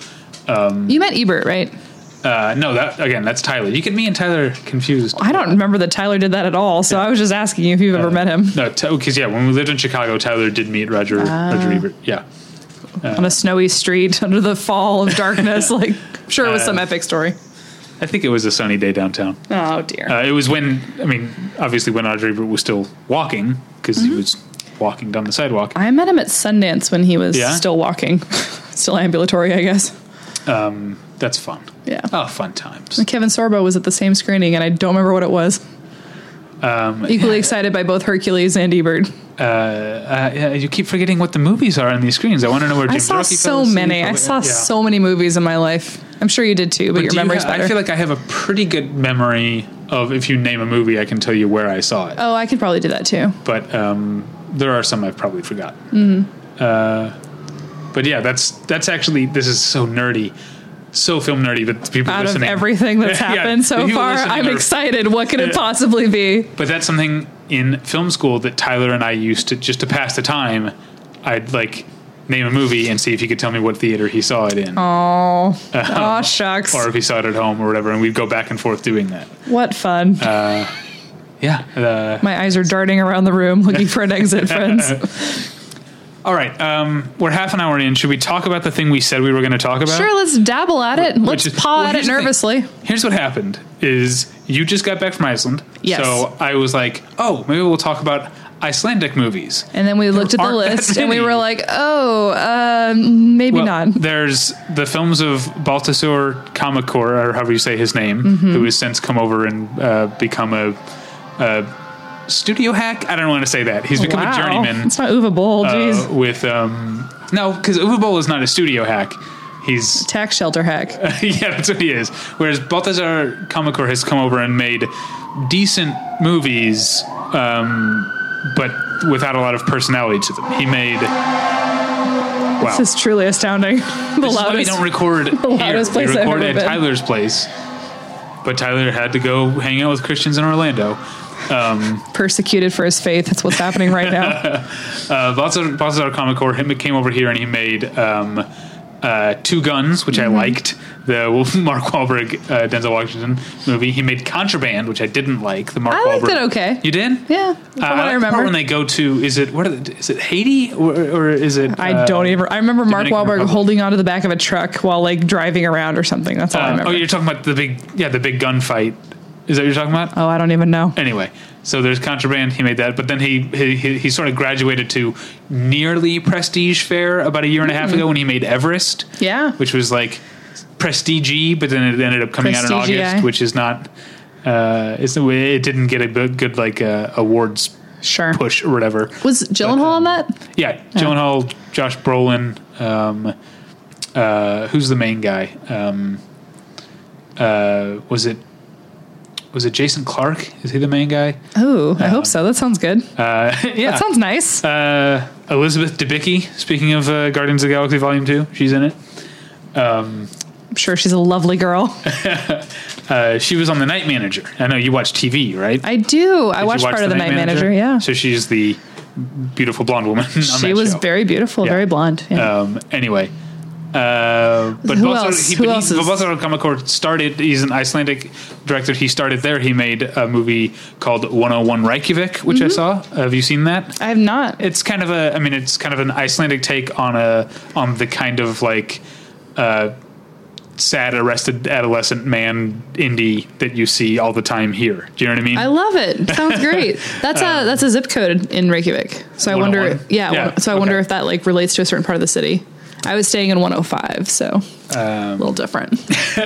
You met Ebert, right? Uh, no, that again, that's Tyler. You get me and Tyler confused. I don't remember that Tyler did that at all, so I was just asking you if you've ever met him No, because yeah, when we lived in Chicago, Tyler did meet Roger Roger Ebert. Yeah, on a snowy street under the fall of darkness. like, I'm sure it was some epic story. I think it was a sunny day downtown. Oh dear. Uh, it was when I mean, obviously when Roger Ebert was still walking because Mm-hmm. he was walking down the sidewalk. I met him at Sundance when he was Yeah? still walking, still ambulatory, I guess. That's fun. Yeah. Oh, fun times. Kevin Sorbo was at the same screening, and I don't remember what it was. Um, Equally excited by both Hercules and Ebert. uh, yeah, you keep forgetting what the movies are on these screens. I want to know where I Jim saw Jarmusch so many. I saw Yeah. so many movies in my life. I'm sure you did too, but, your Do you memory's ha- better. I feel like I have a pretty good memory of if you name a movie, I can tell you where I saw it. oh, I could probably do that too. but um, there are some I've probably forgotten. Mm-hmm. Uh, but yeah, that's that's actually this is so nerdy, so film nerdy. But the people Out of everything that's happened the so far, I'm are- excited. What could it possibly be? But that's something in film school that Tyler and I used to just to pass the time. I'd like name a movie and see if he could tell me what theater he saw it in, Oh, oh shucks. or if he saw it at home or whatever, and we'd go back and forth doing that. what fun. Yeah. Uh, My eyes are darting around the room looking for an exit, friends. all right. Um, we're half an hour in. Should we talk about the thing we said we were going to talk about? Sure, let's dabble at it. Let's is- paw well, at it here's the thing. nervously. Here's what happened: is you just got back from Iceland. Yes. So I was like, oh, maybe we'll talk about Icelandic movies. And then we looked at the list and we were like, oh, um, maybe Well, not. There's the films of Baltasar Kormákur, or however you say his name, Mm-hmm. who has since come over and uh, become a, a studio hack. I don't want to say that. He's become wow. a journeyman. It's not Uwe Boll, uh, jeez. with um, no, because Uwe Boll is not a studio hack. He's Tax shelter hack. yeah, that's what he is. Whereas Baltasar Kormákur has come over and made decent movies, um, but without a lot of personality to them. He made. Wow. This is truly astounding. the This is why we don't record here. loudest We place I've record at been. Tyler's place. But Tyler had to go hang out with Christians in Orlando. Persecuted for his faith. That's what's happening right now. Uh, Balthazar Comic him came over here and he made um, uh, Two Guns, which Mm-hmm. I liked. The Wolf, Mark Wahlberg, uh, Denzel Washington movie. He made Contraband, which I didn't like. The Mark I liked Wahlberg. it okay. You did? Yeah, Uh, from what like I remember. when they go to is it what they, is it Haiti or, or is it? I uh, don't even. I remember Mark Dominican Wahlberg Republic. holding onto the back of a truck while like driving around or something. That's all I Uh, remember. oh, you're talking about the big yeah the big gunfight. Is that what you're talking about? Oh, I don't even know. Anyway, so there's Contraband. He made that, but then he he, he, he sort of graduated to nearly prestige fare about a year and a half ago when he made Everest. Yeah. which was like prestige, but then it ended up coming out in August, which is not. Uh, it's it didn't get a good, good like uh, awards Sure. push or whatever. Was Gyllenhaal on that? Yeah, Gyllenhaal, Josh Brolin. Um, uh, who's the main guy? Um, uh, was it was it Jason Clarke? Is he the main guy? Oh, I hope so. That sounds good. Uh, yeah. That sounds nice. uh, Elizabeth Debicki. Speaking of uh, Guardians of the Galaxy Volume Two, she's in it. I'm sure she's a lovely girl. Uh, she was on The Night Manager. I know you watch TV, right? I do. I Did you watched watch part of the Night Manager. Yeah. So she's the beautiful blonde woman. on she was show. very beautiful, Yeah. very blonde. Yeah. Um, anyway, uh, but Who Baltasar- else? He, Who but else he, is- Baltasar Kormákur started. He's an Icelandic director. He started there. He made a movie called 101 Reykjavik, which Mm-hmm. I saw. Have you seen that? I have not. It's kind of a. I mean, it's kind of an Icelandic take on a on the kind of like. Uh, sad arrested adolescent man indie that you see all the time here do you know what i mean I love it. Sounds great. That's a that's a zip code in Reykjavik. So I wonder. Yeah. Yeah, So I wonder if that like relates to a certain part of the city. I was staying in 105, so Um, a little different.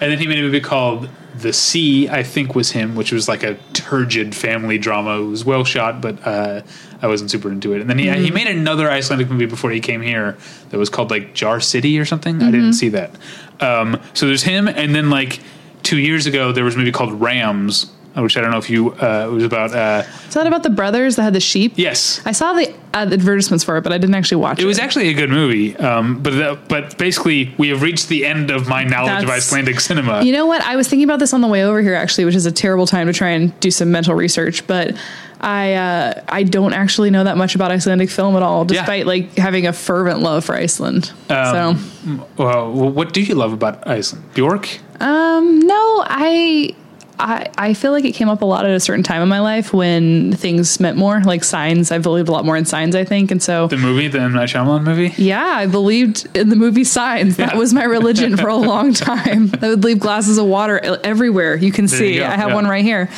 And then he made a movie called The Sea, I think was him, which was like a turgid family drama. It was well shot, but uh, I wasn't super into it. And then he, he made another Icelandic movie before he came here that was called like Jar City or something. I didn't see that. Um, so there's him, and then like two years ago, there was a movie called Rams, which I don't know if you, uh, it was about, uh, Is that about the brothers that had the sheep? yes. I saw the uh, advertisements for it, but I didn't actually watch it. It was actually a good movie, um, but the, but basically we have reached the end of my knowledge of Icelandic cinema. You know what? I was thinking about this on the way over here, actually, which is a terrible time to try and do some mental research. But I uh, I don't actually know that much about Icelandic film at all, Yeah. despite like having a fervent love for Iceland. Um, so Well, what do you love about Iceland? Bjork? um, no, I. I, I feel like it came up a lot at a certain time in my life when things meant more, like signs. I believed a lot more in signs, I think. And so, The movie, the M. Night Shyamalan movie? yeah, I believed in the movie Signs. That Yeah. was my religion for a long time. I would leave glasses of water everywhere. You can you see. go, I have yeah. one right here.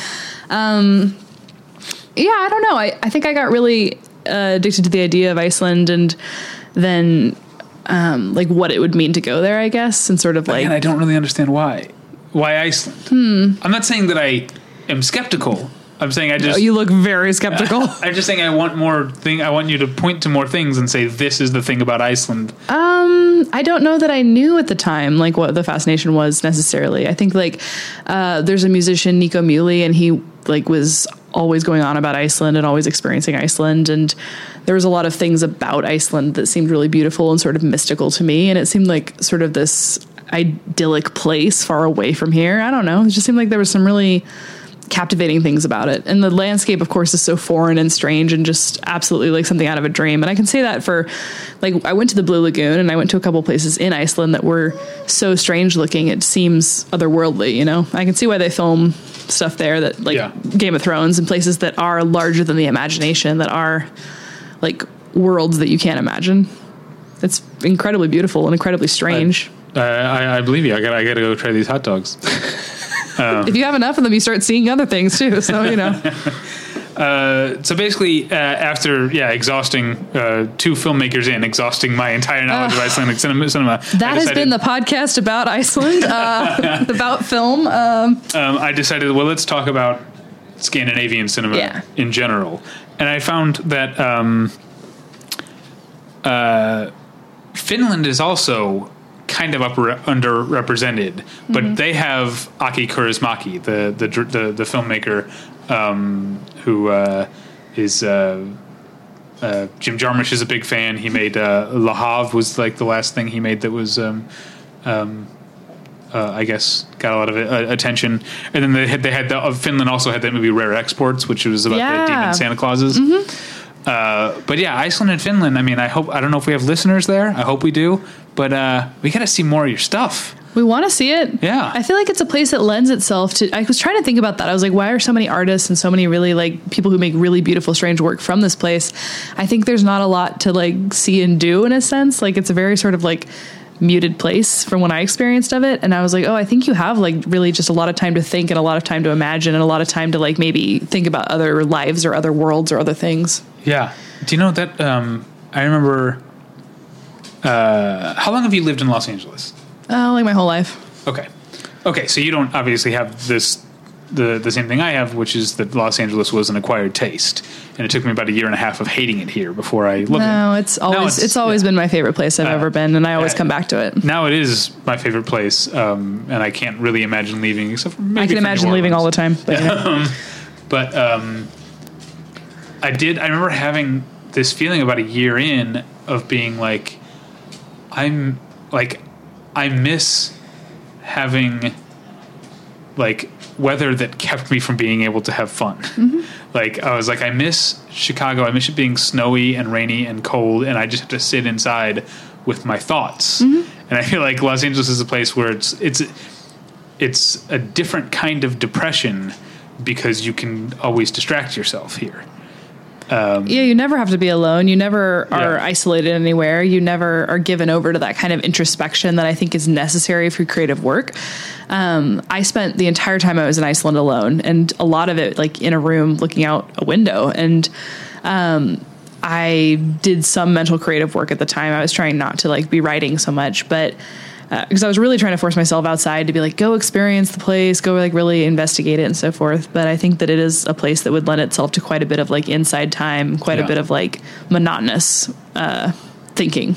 Um, yeah, I don't know. I, I think I got really uh, addicted to the idea of Iceland and then um, like what it would mean to go there, I guess, and sort of like and I don't really understand why. Why Iceland? Hmm. I'm not saying that I am skeptical. I'm saying I just. Oh, you look very skeptical. I'm just saying I want more thing. I want you to point to more things and say this is the thing about Iceland. Um, I don't know that I knew at the time like what the fascination was necessarily. I think like uh, there's a musician Nico Muhly and he like was always going on about Iceland and always experiencing Iceland and there was a lot of things about Iceland that seemed really beautiful and sort of mystical to me and it seemed like sort of this idyllic place far away from here. I don't know. It just seemed like there was some really captivating things about it. And the landscape, of course, is so foreign and strange and just absolutely like something out of a dream. And I can say that for like, I went to the Blue Lagoon and I went to a couple places in Iceland that were so strange looking, it seems otherworldly, you know? I can see why they film stuff there that like Yeah. Game of Thrones and places that are larger than the imagination, that are like worlds that you can't imagine. It's incredibly beautiful and incredibly strange. Uh, I, I believe you. I got. I got to go try these hot dogs. if you have enough of them, you start seeing other things too. So, you know. Uh, so basically, uh, after yeah, exhausting uh, two filmmakers in, exhausting my entire knowledge of Icelandic cinema, cinema That has been the podcast about Iceland, uh, about film. Um, um, I decided, well, let's talk about Scandinavian cinema Yeah. in general. And I found that um, uh, Finland is also kind of underrepresented, but Mm-hmm. they have Aki Kaurismäki, the the the, the filmmaker um, who uh, is. Uh, uh, Jim Jarmusch is a big fan. He made uh, Le Havre was like the last thing he made that was um, um, uh, I guess got a lot of uh, attention. And then they had they had the, uh, Finland also had that movie Rare Exports, which was about Yeah. Mm-hmm. the demon Santa Clauses. Uh, but yeah, Iceland and Finland. I mean, I hope I don't know if we have listeners there. I hope we do. But uh, we got to see more of your stuff. we want to see it. Yeah. I feel like it's a place that lends itself to. I was trying to think about that. I was like, why are so many artists and so many really like people who make really beautiful, strange work from this place? I think there's not a lot to like see and do in a sense. Like it's a very sort of like muted place from when I experienced of it. And I was like, oh, I think you have like really just a lot of time to think and a lot of time to imagine and a lot of time to like maybe think about other lives or other worlds or other things. Yeah. Do you know that? Um, I remember. Uh, how long have you lived in Los Angeles? Oh, like my whole life. Okay. Okay, so you don't obviously have this the the same thing I have, which is that Los Angeles was an acquired taste, and it took me about a year and a half of hating it here before I loved No, it. it's always it's, it's- always yeah. been my favorite place I've Uh, ever been, and I always uh, come back to it. Now it is my favorite place, um, and I can't really imagine leaving, except for maybe I can imagine leaving all the time. But, know. But um, I did. I remember having this feeling about a year in of being like, I'm like, I miss having like weather that kept me from being able to have fun. Mm-hmm. Like I was like, I miss Chicago. I miss it being snowy and rainy and cold, and I just have to sit inside with my thoughts. Mm-hmm. And I feel like Los Angeles is a place where it's it's it's a different kind of depression because you can always distract yourself here. Yeah, you never have to be alone. You never are Yeah. isolated anywhere. You never are given over to that kind of introspection that I think is necessary for creative work. Um, I spent the entire time I was in Iceland alone, and a lot of it like in a room looking out a window. And um, I did some mental creative work at the time. I was trying not to like be writing so much, but because I was really trying to force myself outside to be like, go experience the place, go like really investigate it and so forth. But I think that it is a place that would lend itself to quite a bit of like inside time, quite Yeah. a bit of like monotonous uh, thinking.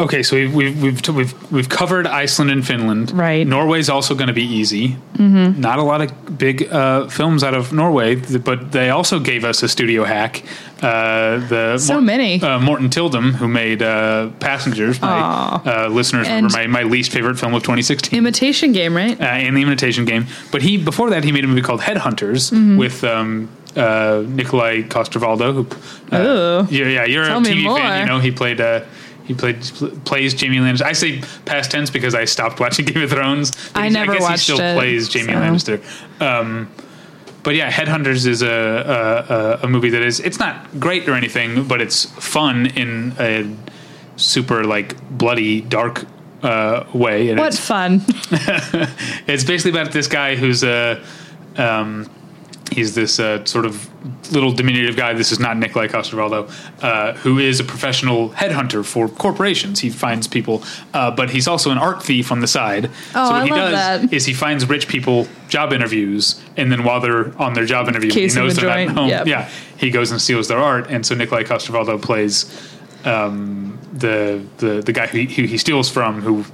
Okay, so we've we've we've, we've, we've covered Iceland and Finland. Right. Norway's also going to be easy. Mm-hmm. Not a lot of big uh, films out of Norway, but they also gave us a studio hack. Uh, the So many. Uh, Morten Tyldum, who made uh, Passengers. My uh, listeners And- remember my, my least favorite film of 2016. Imitation game, right? uh, and the Imitation Game. But he before that he made a movie called Headhunters Mm-hmm. with um, uh, Nikolaj Coster-Waldau. Who, uh, yeah, yeah, you're Tell a TV fan. You know he played. He played plays Jaime Lannister. I say past tense because I stopped watching Game of Thrones. I never guess watched he still it, plays Jamie so. Lannister. Um, but yeah, Headhunters is a, a a movie that is it's not great or anything, but it's fun in a super like bloody dark uh, way. And What it's fun. it's basically about this guy who's a um, he's this uh, sort of little diminutive guy. This is not Nikolaj Coster-Waldau, uh, who is a professional headhunter for corporations. He finds people, uh, but he's also an art thief on the side. Oh, so what I he love does that. is he finds rich people job interviews, and then while they're on their job interview, he knows the they're not home. yep. Yeah, he goes and steals their art, and so Nikolaj Coster-Waldau plays um, the the the guy who he, who he steals from, who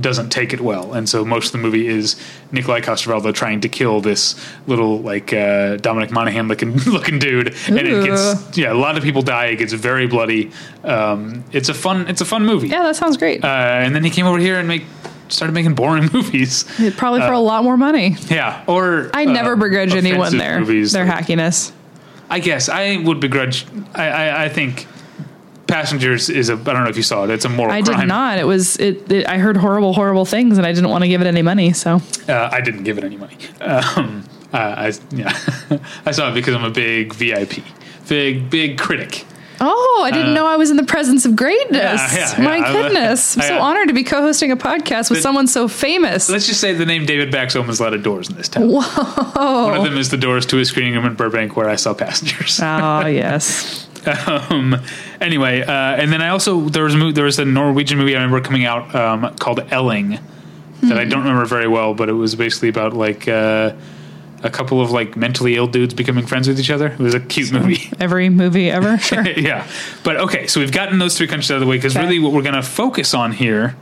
doesn't take it well, and so most of the movie is Nikolaj Coster-Waldau trying to kill this little like uh, Dominic Monaghan looking looking dude, and it gets yeah a lot of people die. It gets very bloody. Um, it's a fun it's a fun movie. yeah, that sounds great. Uh, and then he came over here and make started making boring movies. Probably for a lot more money. Yeah, or I never uh, begrudge anyone their movies their hackiness. I guess I would begrudge. I, I, I think Passengers is a. I don't know if you saw it. It's a moral I crime. did not. It was it, it. I heard horrible, horrible things, and I didn't want to give it any money. So Uh, I didn't give it any money. Um, uh, I yeah, I saw it because I'm a big VIP, big big critic. Oh, I didn't know I was in the presence of greatness. Uh, Yeah, yeah, My yeah. goodness. I'm so I, uh, honored to be co hosting a podcast with The- someone so famous. Let's just say the name David Bax opens a lot of doors in this town. Whoa! One of them is the doors to a screening room in Burbank where I saw Passengers. Oh, yes. um, anyway, uh, and then I also there was a movie, there was a Norwegian movie I remember coming out um, called Elling that I don't remember very well, but it was basically about like uh, a couple of like mentally ill dudes becoming friends with each other. It was a cute movie. Every movie ever. Sure. yeah, but okay, so we've gotten those three countries out of the way because Okay. really what we're going to focus on here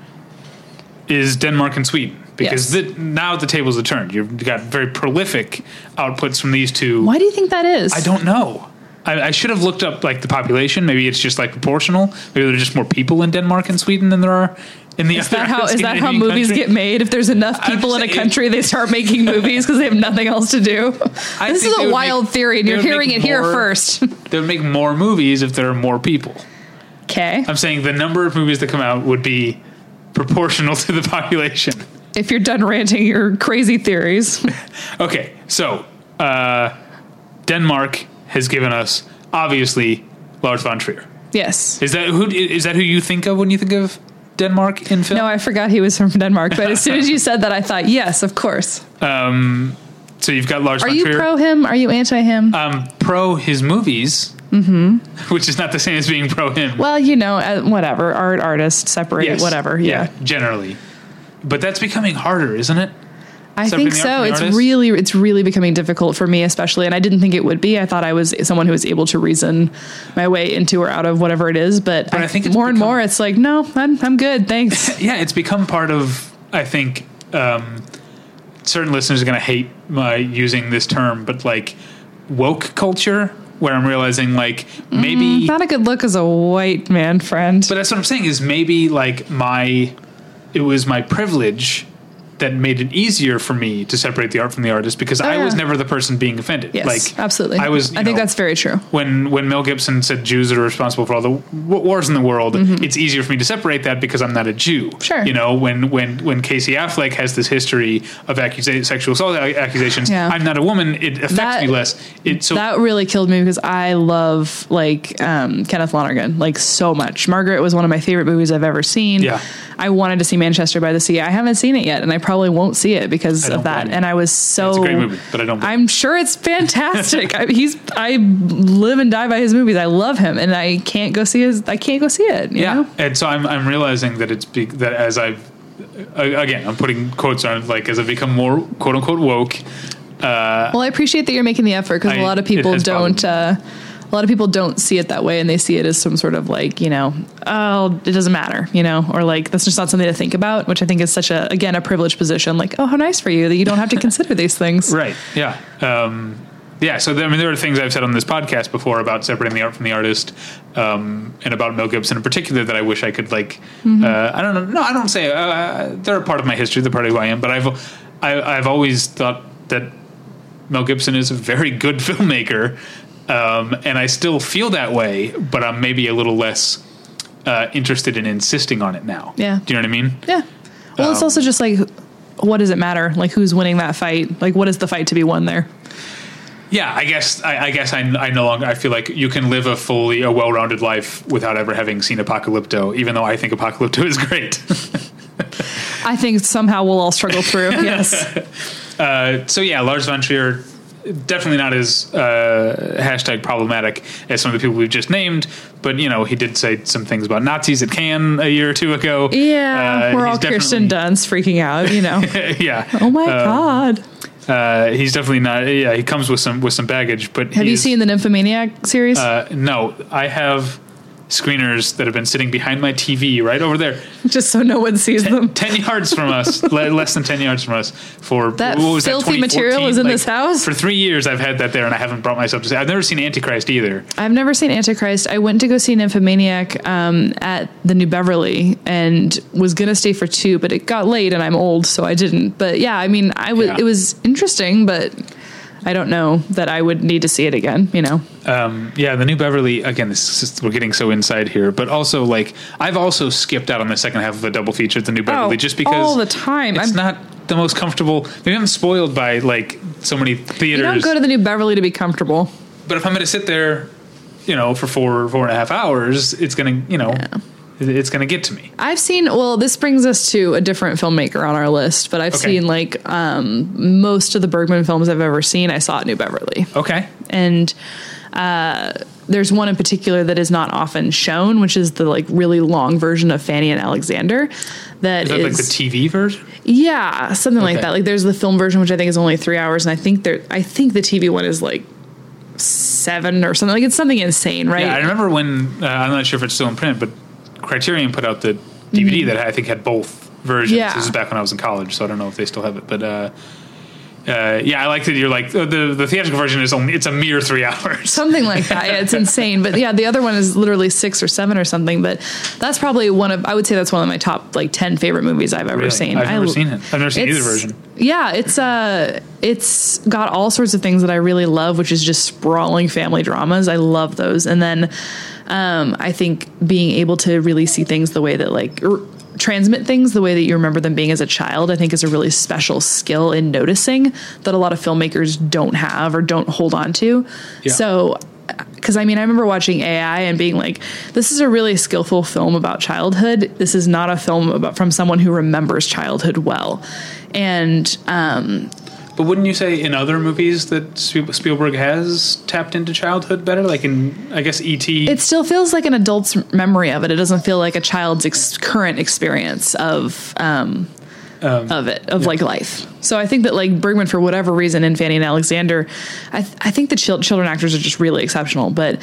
is Denmark and Sweden because Yes. the, now the tables have turned. You've got very prolific outputs from these two. Why do you think that is? I don't know. I, I should have looked up like the population. Maybe it's just like proportional. Maybe there's just more people in Denmark and Sweden than there are in the Is other that how is that how movies country. get made? If there's enough people in a country, they start making movies because they have nothing else to do. I this is a wild make- theory, and you're hearing it here first. They would make more movies if there are more people. Okay. I'm saying the number of movies that come out would be proportional to the population. If you're done ranting your crazy theories, Okay, so uh, Denmark has given us obviously Lars von Trier. Yes. Is that who is that who you think of when you think of Denmark in film? No, I forgot he was from Denmark, but as soon as you said that, I thought, yes, of course. so you've got Lars Are von you Trier. pro him? Are you anti him? um, pro his movies, mm-hmm. which is not the same as being pro him. well, you know, uh, whatever. Art, artist, separate, Yes. whatever. Yeah. generally. But that's becoming harder, isn't it? I think so. It's artist? really, it's really becoming difficult for me, especially. And I didn't think it would be. I thought I was someone who was able to reason my way into or out of whatever it is. But, I think it's more and more, it's like, no, I'm, I'm good. Thanks. Yeah, it's become part of. I think um, certain listeners are going to hate my using this term, but like woke culture, where I'm realizing like maybe. Not a good look as a white man friend. but that's what I'm saying is maybe like my. It was my privilege that made it easier for me to separate the art from the artist because I was Oh, never the person being offended. yes, like absolutely. I was. I think that's very true. when when Mel Gibson said Jews are responsible for all the w- wars in the world, it's easier for me to separate that because I'm not a Jew. Mm-hmm. Sure. You know, when when when Casey Affleck has this history of accusa- sexual assault accusations, Yeah. I'm not a woman. It affects That- me less. It so that really killed me because I love like um, Kenneth Lonergan like so much. Margaret was one of my favorite movies I've ever seen. Yeah. I wanted to see Manchester by the Sea. I haven't seen it yet, and I probably won't see it because of that. And I was so It's a great movie, but I don't. I'm sure it's fantastic. I, he's I live and die by his movies. I love him, and I can't go see his. I can't go see it. You yeah. know? And so I'm I'm realizing that it's be, that as I've again I'm putting quotes on like as I've become more quote unquote woke. Well, I appreciate that you're making the effort because a lot of people don't. Uh, a lot of people don't see it that way, and they see it as some sort of like, you know, oh, it doesn't matter, you know, or like that's just not something to think about, which I think is such a again a privileged position. Like, oh, how nice for you that you don't have to consider these things. Right. Yeah. Um, yeah. So there, I mean, there are things I've said on this podcast before about separating the art from the artist, um, and about Mel Gibson in particular that I wish I could like. Mm-hmm. Uh, I don't know. No, I don't say uh, they're a part of my history. They're part of who I am. But I've I, I've always thought that Mel Gibson is a very good filmmaker, um, and I still feel that way. But I'm maybe a little less uh, interested in insisting on it now. Yeah. Do you know what I mean? Yeah. Well, Um, it's also just like, what does it matter? Like, who's winning that fight? Like, what is the fight to be won there? Yeah, I guess I, I guess I, I no longer I feel like you can live a fully a well-rounded life without ever having seen Apocalypto, even though I think Apocalypto is great. I think somehow we'll all struggle through. yes. uh, so yeah, Lars von Trier definitely not as uh, hashtag problematic as some of the people we've just named, but you know he did say some things about Nazis at Cannes a year or two ago. Yeah. Uh, we're all Kirsten Dunst freaking out, you know. yeah. oh my Uh, God. Uh, he's definitely not. Yeah, he comes with some with some baggage. But Have you seen the Nymphomaniac series? Uh, no, I have screeners that have been sitting behind my TV right over there, Just so no one sees them. ten yards from us, le- less than ten yards from us. For That what was filthy 2014? material is in this house? For three years, I've had that there, and I haven't brought myself to say. I've never seen Antichrist either. I've never seen Antichrist. I went to go see Nymphomaniac um, at the New Beverly and was gonna stay for two, but it got late and I'm old, so I didn't. But yeah, I mean, I was Yeah. it was interesting, but I don't know that I would need to see it again. You know, Um, yeah, the New Beverly. Again, just, we're getting so inside here, but also like I've also skipped out on the second half of a double feature at the New Beverly Oh, just because all the time. It's I'm- not the most comfortable. Maybe I'm spoiled by like so many theaters. you don't go to the New Beverly to be comfortable. but if I'm going to sit there, you know, for four four and a half hours, it's going to, you know, it- it's going to get to me. I've seen. Well, this brings us to a different filmmaker on our list, but I've Okay. seen like um, most of the Bergman films I've ever seen. I saw at New Beverly. Okay. and uh, there's one in particular that is not often shown, which is the like really long version of Fanny and Alexander. That Is that like the TV version? yeah, something like that. Like there's the film version, which I think is only three hours, and I think there, I think the TV one is like seven or something. Like it's something insane, right? Yeah, I remember when uh, I'm not sure if it's still in print, but Criterion put out the DVD that I think had both versions. Mm-hmm. Yeah. This is back when I was in college, so I don't know if they still have it. But uh, uh, yeah, I like that you're like uh, the the theatrical version is only it's a mere three hours. something like that. Yeah, it's insane. But yeah, the other one is literally six or seven or something. But that's probably one of I would say that's one of my top like ten favorite movies I've ever Really? seen. I've never I- seen it. I've never seen either version. Yeah, it's uh it's got all sorts of things that I really love, which is just sprawling family dramas. I love those. And then um I think being able to really see things the way that like r- transmit things the way that you remember them being as a child, I think is a really special skill in noticing that a lot of filmmakers don't have or don't hold on to. Yeah. So because I mean, I remember watching AI and being like, "This is a really skillful film about childhood. This is not a film about from someone who remembers childhood well." And um, But wouldn't you say in other movies that Spielberg has tapped into childhood better? Like in, I guess, E.T. it still feels like an adult's memory of it. It doesn't feel like a child's ex- current experience of um, of it of like life. So I think that like Bergman, for whatever reason, in Fanny and Alexander, I th- I think the chil- children actors are just really exceptional. But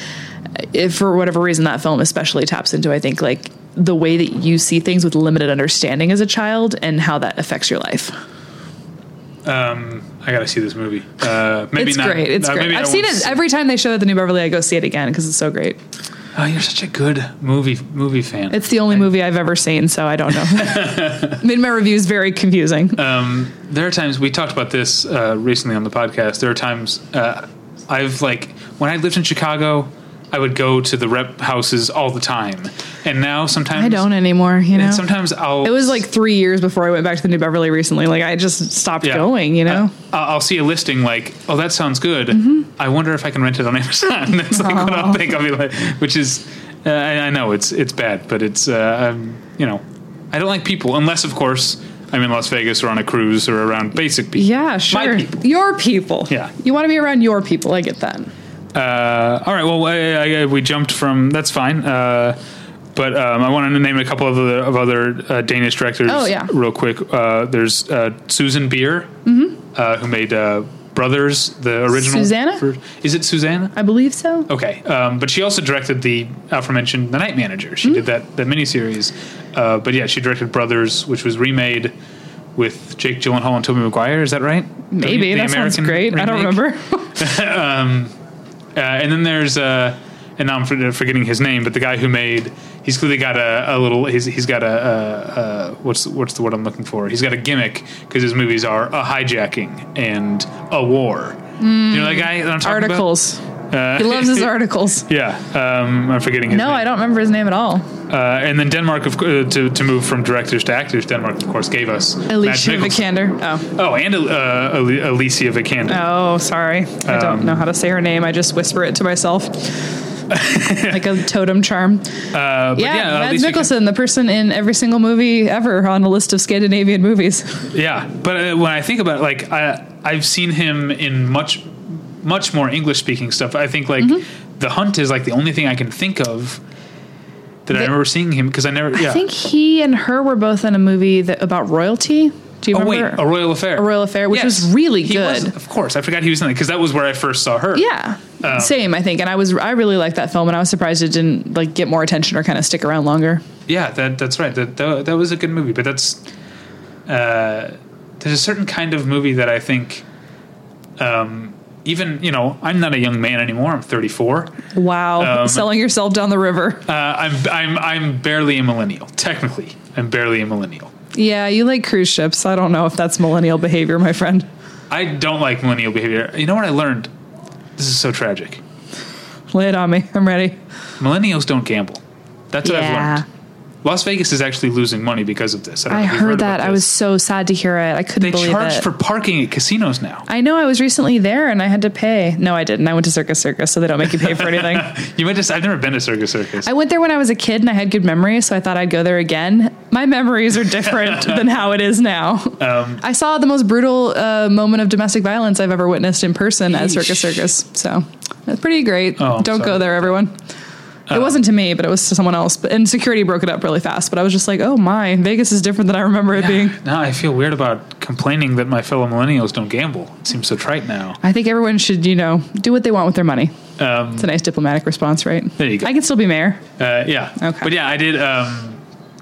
if for whatever reason that film especially taps into, I think like the way that you see things with limited understanding as a child and how that affects your life. Um, I gotta see this movie. Uh, maybe it's not. great. It's great. I I've seen it every time they show it at the New Beverly. I go see it again because it's so great. Oh, you're such a good movie movie fan. It's the only movie I've ever seen, so I don't know. Made my reviews very confusing. um, there are times we talked about this uh, recently on the podcast. There are times uh, I've like when I lived in Chicago, I would go to the rep houses all the time, and now sometimes I don't anymore. You know, And sometimes I'll. it was like three years before I went back to the New Beverly recently. Like I just stopped Yeah. going. You know, Uh, I'll I'll see a listing like, oh, that sounds good. Mm-hmm. I wonder if I can rent it on Amazon. That's like what I'll think. I'll be like, which is, uh, I, I know it's it's bad, but it's, uh, um, you know, I don't like people unless, of course, I'm in Las Vegas or on a cruise or around basic people. yeah, sure. people. Your people. Yeah. you want to be around your people. I get that. Uh, all right. Well, I, I, we jumped from. That's fine. Uh, but um, I wanted to name a couple of other, of other uh, Danish directors. Oh, yeah. real quick. Uh, there's uh, Susanne Bier, uh, who made uh, Brothers, the original. Susanna? ver- is it Susanna? I believe so. Okay, um, but she also directed the aforementioned The Night Manager. She did that that miniseries. Uh, but yeah, she directed Brothers, which was remade with Jake Gyllenhaal and Tobey Maguire. Is that right? Maybe The that sounds American great. I don't remake? remember. Uh, and then there's uh, and now I'm for- forgetting his name, but the guy who made he's clearly got a, a little he's, he's got a, what's what's the word I'm looking for? He's got a gimmick because his movies are a hijacking and a war. you know that guy that I'm talking articles. about? Uh, He loves his articles. Yeah, um, I'm forgetting his name. No, name. I don't remember his name at all. Uh, and then Denmark, of, uh, to to move from directors to actors, Denmark of course gave us Alicia Vikander. Oh. Oh, and uh, Ali- Alicia Vikander. Oh, sorry. I Um, don't know how to say her name. I just whisper it to myself. like a totem charm. Uh, but Yeah, yeah, Mads Mikkelsen, the person in every single movie ever on a list of Scandinavian movies. Yeah, but uh, when I think about it, like I I've seen him in much much more English speaking stuff. I think like The Hunt is like the only thing I can think of that I remember seeing him because I never. Yeah. I think he and her were both in a movie that about royalty. Do you Oh wait, remember? A Royal Affair. A Royal Affair, which Yes. was really He good. was- of course, I forgot he was in it because that was where I first saw her. yeah, Um, same. I think, and I was I really liked that film, and I was surprised it didn't like get more attention or kind of stick around longer. Yeah, that that's right. That that, that was a good movie, but that's uh, there's a certain kind of movie that I think. Um, even you know, I'm not a young man anymore. I'm 34. Wow, Um, selling yourself down the river. Uh, I'm I'm I'm barely a millennial. Technically, I'm barely a millennial. Yeah, you like cruise ships. I don't know if that's millennial behavior, my friend. I don't like millennial behavior. You know what I learned? This is so tragic. Lay it on me. I'm ready. Millennials don't gamble. That's what I've learned. Las Vegas is actually losing money because of this. I if heard about that. I was so sad to hear it. I couldn't They believe charge it. for parking at casinos now. I know. I was recently there and I had to pay. No, I didn't. I went to Circus Circus, so they don't make you pay for anything. You might just. I've never been to Circus Circus. I went there when I was a kid and I had good memories, so I thought I'd go there again. My memories are different than how it is now. Um, I saw the most brutal uh, moment of domestic violence I've ever witnessed in person at Circus Circus. So that's pretty great. Oh, Don't sorry. go there, everyone. It wasn't to me, but it was to someone else. But and security broke it up really fast. But I was just like, oh my, Vegas is different than I remember it being. now I feel weird about complaining that my fellow millennials don't gamble. It seems so trite now. I think everyone should, you know, do what they want with their money. Um, It's a nice diplomatic response, right? There you go. I can still be mayor. Uh, yeah. Okay. But yeah, I did. Um,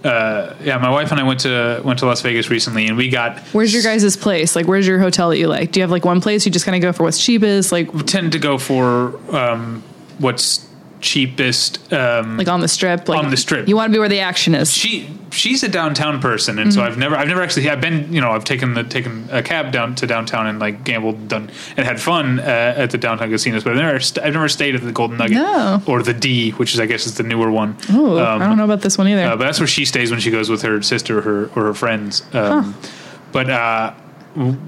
uh, yeah, my wife and I went to went to Las Vegas recently, and we got Where's your guys' place? Like, where's your hotel that you like? Do you have like one place you just kind of go for what's cheapest? Like, we tend to go for um, what's cheapest. Um, like on the strip? Like On the strip. You want to be where the action is. she she's a downtown person, and so Mm-hmm. I've never I've never actually I've been you know I've taken the taken a cab down to downtown and like gambled done and had fun uh, at the downtown casinos, but I've never st- I've never stayed at the Golden Nugget No. or the D, which is I guess is the newer one. Oh, Um, I don't know about this one either. Uh, but that's where she stays when she goes with her sister or her or her friends. Um, But uh,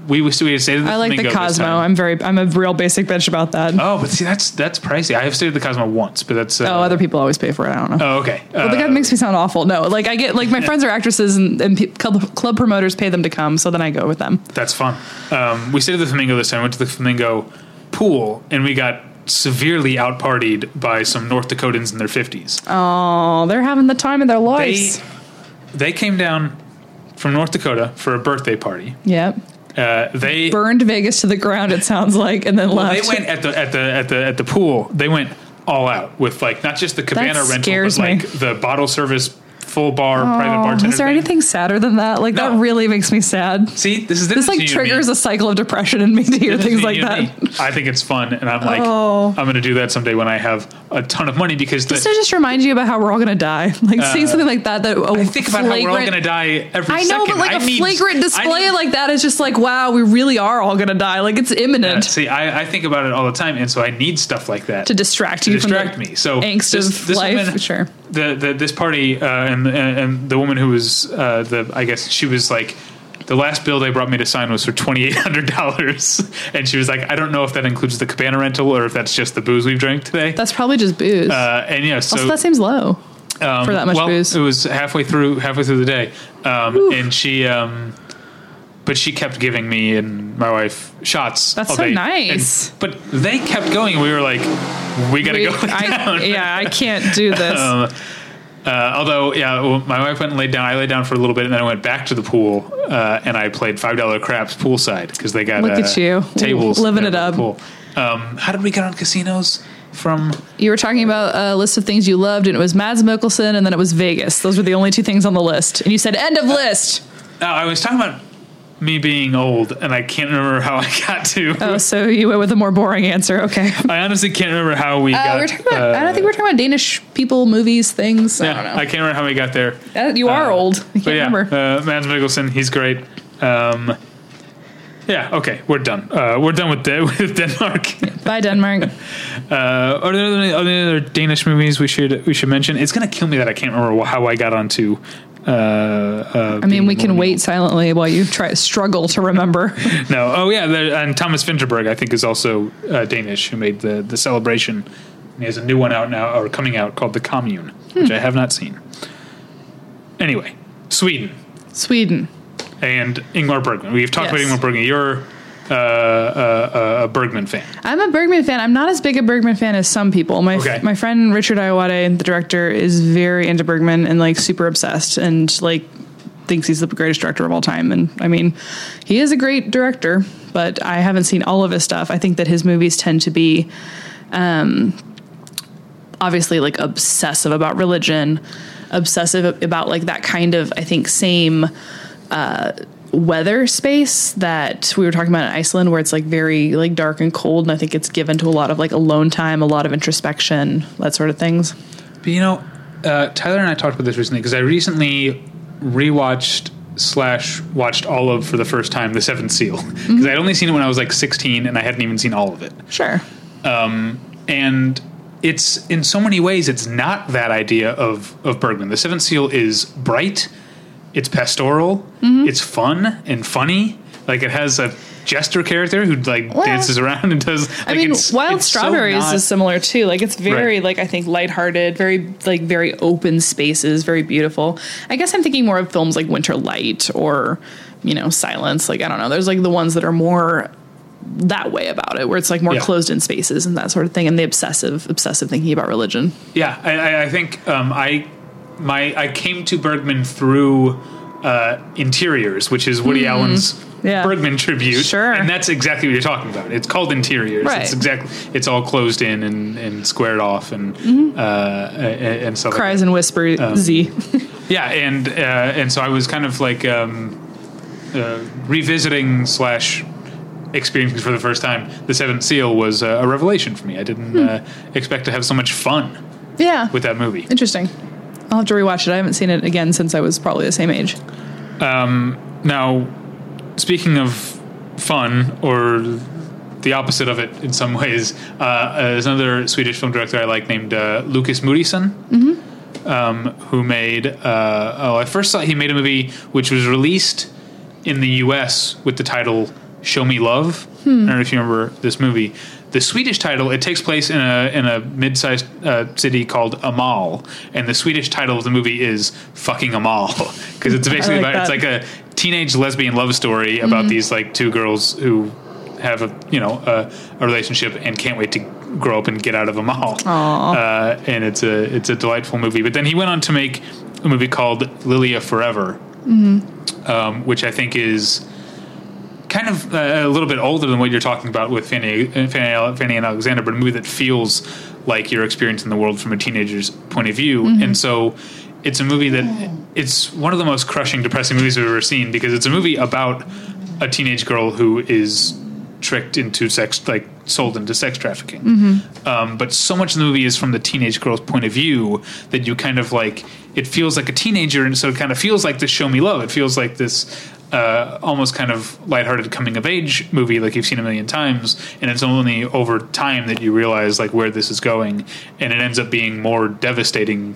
we we stayed at the I like the Cosmo. I'm very I'm a real basic bitch about that. Oh, but see, that's that's pricey. I have stayed at the Cosmo once, but that's uh, oh, other people always pay for it. I don't know. Oh, okay. Well, Uh, that makes me sound awful. No, like I get like my friends are actresses and, and pe- club, club promoters pay them to come, so then I go with them. That's fun. Um, we stayed at the Flamingo this time. Went to the Flamingo pool, and we got severely out partied by some North Dakotans in their fifties. Oh, they're having the time of their They lives. they came down from North Dakota for a birthday party. yep. Uh, they Burned Vegas to the ground. It sounds like, and then well, left. they went at the at the at the at the pool. They went all out with like not just the cabana That rental, but me. like the bottle service, full bar, private Oh, bartender. is there thing. anything sadder than that? Like that really makes me sad. See, this is This like difference between you and triggers a cycle of depression in me to hear things like that. I think it's fun, and I'm like, Oh. I'm going to do that someday when I have a ton of money because the, Just to just remind you about how we're all gonna die. Like seeing something like that. That Uh, I think about how we're all going to die every I know, second. but like I a need- flagrant display need- like that is just like, wow, we really are all gonna die. Like it's Yeah, imminent see, I, I think about it all the time, and so I need stuff like that to distract to you distract from me. So angst this, of this life. woman- sure. the, the this party uh, and, and and the woman who was uh, the I guess she was like the last bill they brought me to sign was for twenty eight hundred dollars, and she was like, I don't know if that includes the cabana rental or if that's just the booze we've drank today. That's probably just booze. uh, and yeah, so also, that seems low um, for that much well, booze. It was halfway through halfway through the day, um, and she. Um, but she kept giving me and my wife shots. That's so day. nice. And- but they kept going. We were like, we got to We- go I, down. yeah, I can't do this. Uh, although, yeah, well, my wife went and laid down. I laid down for a little bit, and then I went back to the pool, uh, and I played five dollar craps poolside because they got Look uh, at you. tables Living it up. Pool. Um, how did we get on casinos? From you were talking about a list of things you loved, and it was Mads Mikkelsen, and then it was Vegas. Those were the only two things on the list. And you said end of list. oh, I was talking about me being old, and I can't remember how I got to. Oh, so you went with a more boring answer. Okay. I honestly can't remember how we Uh, got. we were talking about. I uh, don't think we we're talking about Danish people, movies, things. I yeah, don't know. I can't remember how we got there. That- you are Uh, old. I can't But yeah, remember. uh, Mads Mikkelsen, he's great. Um, yeah, okay, we're done. Uh, we're done with, De- with Denmark. Bye, Denmark. Uh, are there any other Danish movies we should we should mention? It's gonna kill me that I can't remember how I got onto. Uh, uh, I mean, we can wait silently while you try struggle to remember. No, oh yeah, there, and Thomas Vinterberg I think is also uh, Danish who made the the celebration. He has a new one out now or coming out called The Commune, which I have not seen. Anyway, Sweden Sweden. and Ingmar Bergman. We've talked about Yes. Ingmar Bergman. You're uh, uh, a Bergman fan. I'm a Bergman fan. I'm not as big a Bergman fan as some people. My Okay. my friend Richard Ayoade, the director, is very into Bergman and like super obsessed and like thinks he's the greatest director of all time. And I mean, he is a great director, but I haven't seen all of his stuff. I think that his movies tend to be um, obviously like obsessive about religion, obsessive about like that kind of I think same uh, weather space that we were talking about in Iceland, where it's like very like dark and cold, and I think it's given to a lot of like alone time, a lot of introspection, that sort of things. But you know, uh, Tyler and I talked about this recently because I recently rewatched slash watched all of for the first time the Seventh Seal because I'd only seen it when I was like 16 and I hadn't even seen all of it. Sure. And it's in so many ways it's not that idea of of Bergman. The Seventh Seal is bright, it's pastoral, it's fun and funny. Like it has a jester character who like Well, dances around and does. I like, mean, it's- Wild it's so Strawberries not- is similar too. Like it's very Right. like I think lighthearted, very like very open spaces, very beautiful. I guess I'm thinking more of films like Winter Light or you know Silence. Like I don't know. There's like the ones that are more that way about it, where it's like more Yeah. closed in spaces and that sort of thing, and the obsessive obsessive thinking about religion. Yeah, I, I, I think um, I my I came to Bergman through uh, Interiors, which is Woody Allen's Mm-hmm. Yeah. Bergman tribute. Sure. and that's exactly what you're talking about. It's called Interiors. Right. It's exactly it's all closed in and, and squared off and uh, and, and stuff. like Mm-hmm. Cries that. and whisper Um, Z. Yeah, and uh, and so I was kind of like um, uh, revisiting slash experiencing for the first time. The Seventh Seal was uh, a revelation for me. I didn't Hmm. uh, expect to have so much fun yeah. with that movie. Interesting. I'll have to rewatch it. I haven't seen it again since I was probably the same age. Now, speaking of fun, or the opposite of it in some ways, uh, there's another Swedish film director I like named uh, Lukas Moodysson, um, who made. Uh, oh, I first saw he made a movie which was released in the U.S. with the title "Show Me Love." I don't know if you remember this movie. The Swedish title it takes place in a in a mid-sized uh, city called Åmål, and the Swedish title of the movie is "Fucking Åmål" because it's basically like about it's like a teenage lesbian love story about these like two girls who have a you know a, a relationship and can't wait to grow up and get out of Åmål. Uh, and it's a it's a delightful movie. But then he went on to make a movie called Lilya Forever, um, which I think is kind of uh, a little bit older than what you're talking about with Fanny, uh, Fanny, Fanny and Alexander, but a movie that feels like you're experiencing the world from a teenager's point of view. And so it's a movie that it's one of the most crushing, depressing movies we've ever seen because it's a movie about a teenage girl who is tricked into sex, like sold into sex trafficking. Um, but so much of the movie is from the teenage girl's point of view that you kind of like it feels like a teenager, and so it kind of feels like this "Show Me Love." It feels like this uh, almost kind of lighthearted coming of age movie, like you've seen a million times. And it's only over time that you realize like where this is going, and it ends up being more devastating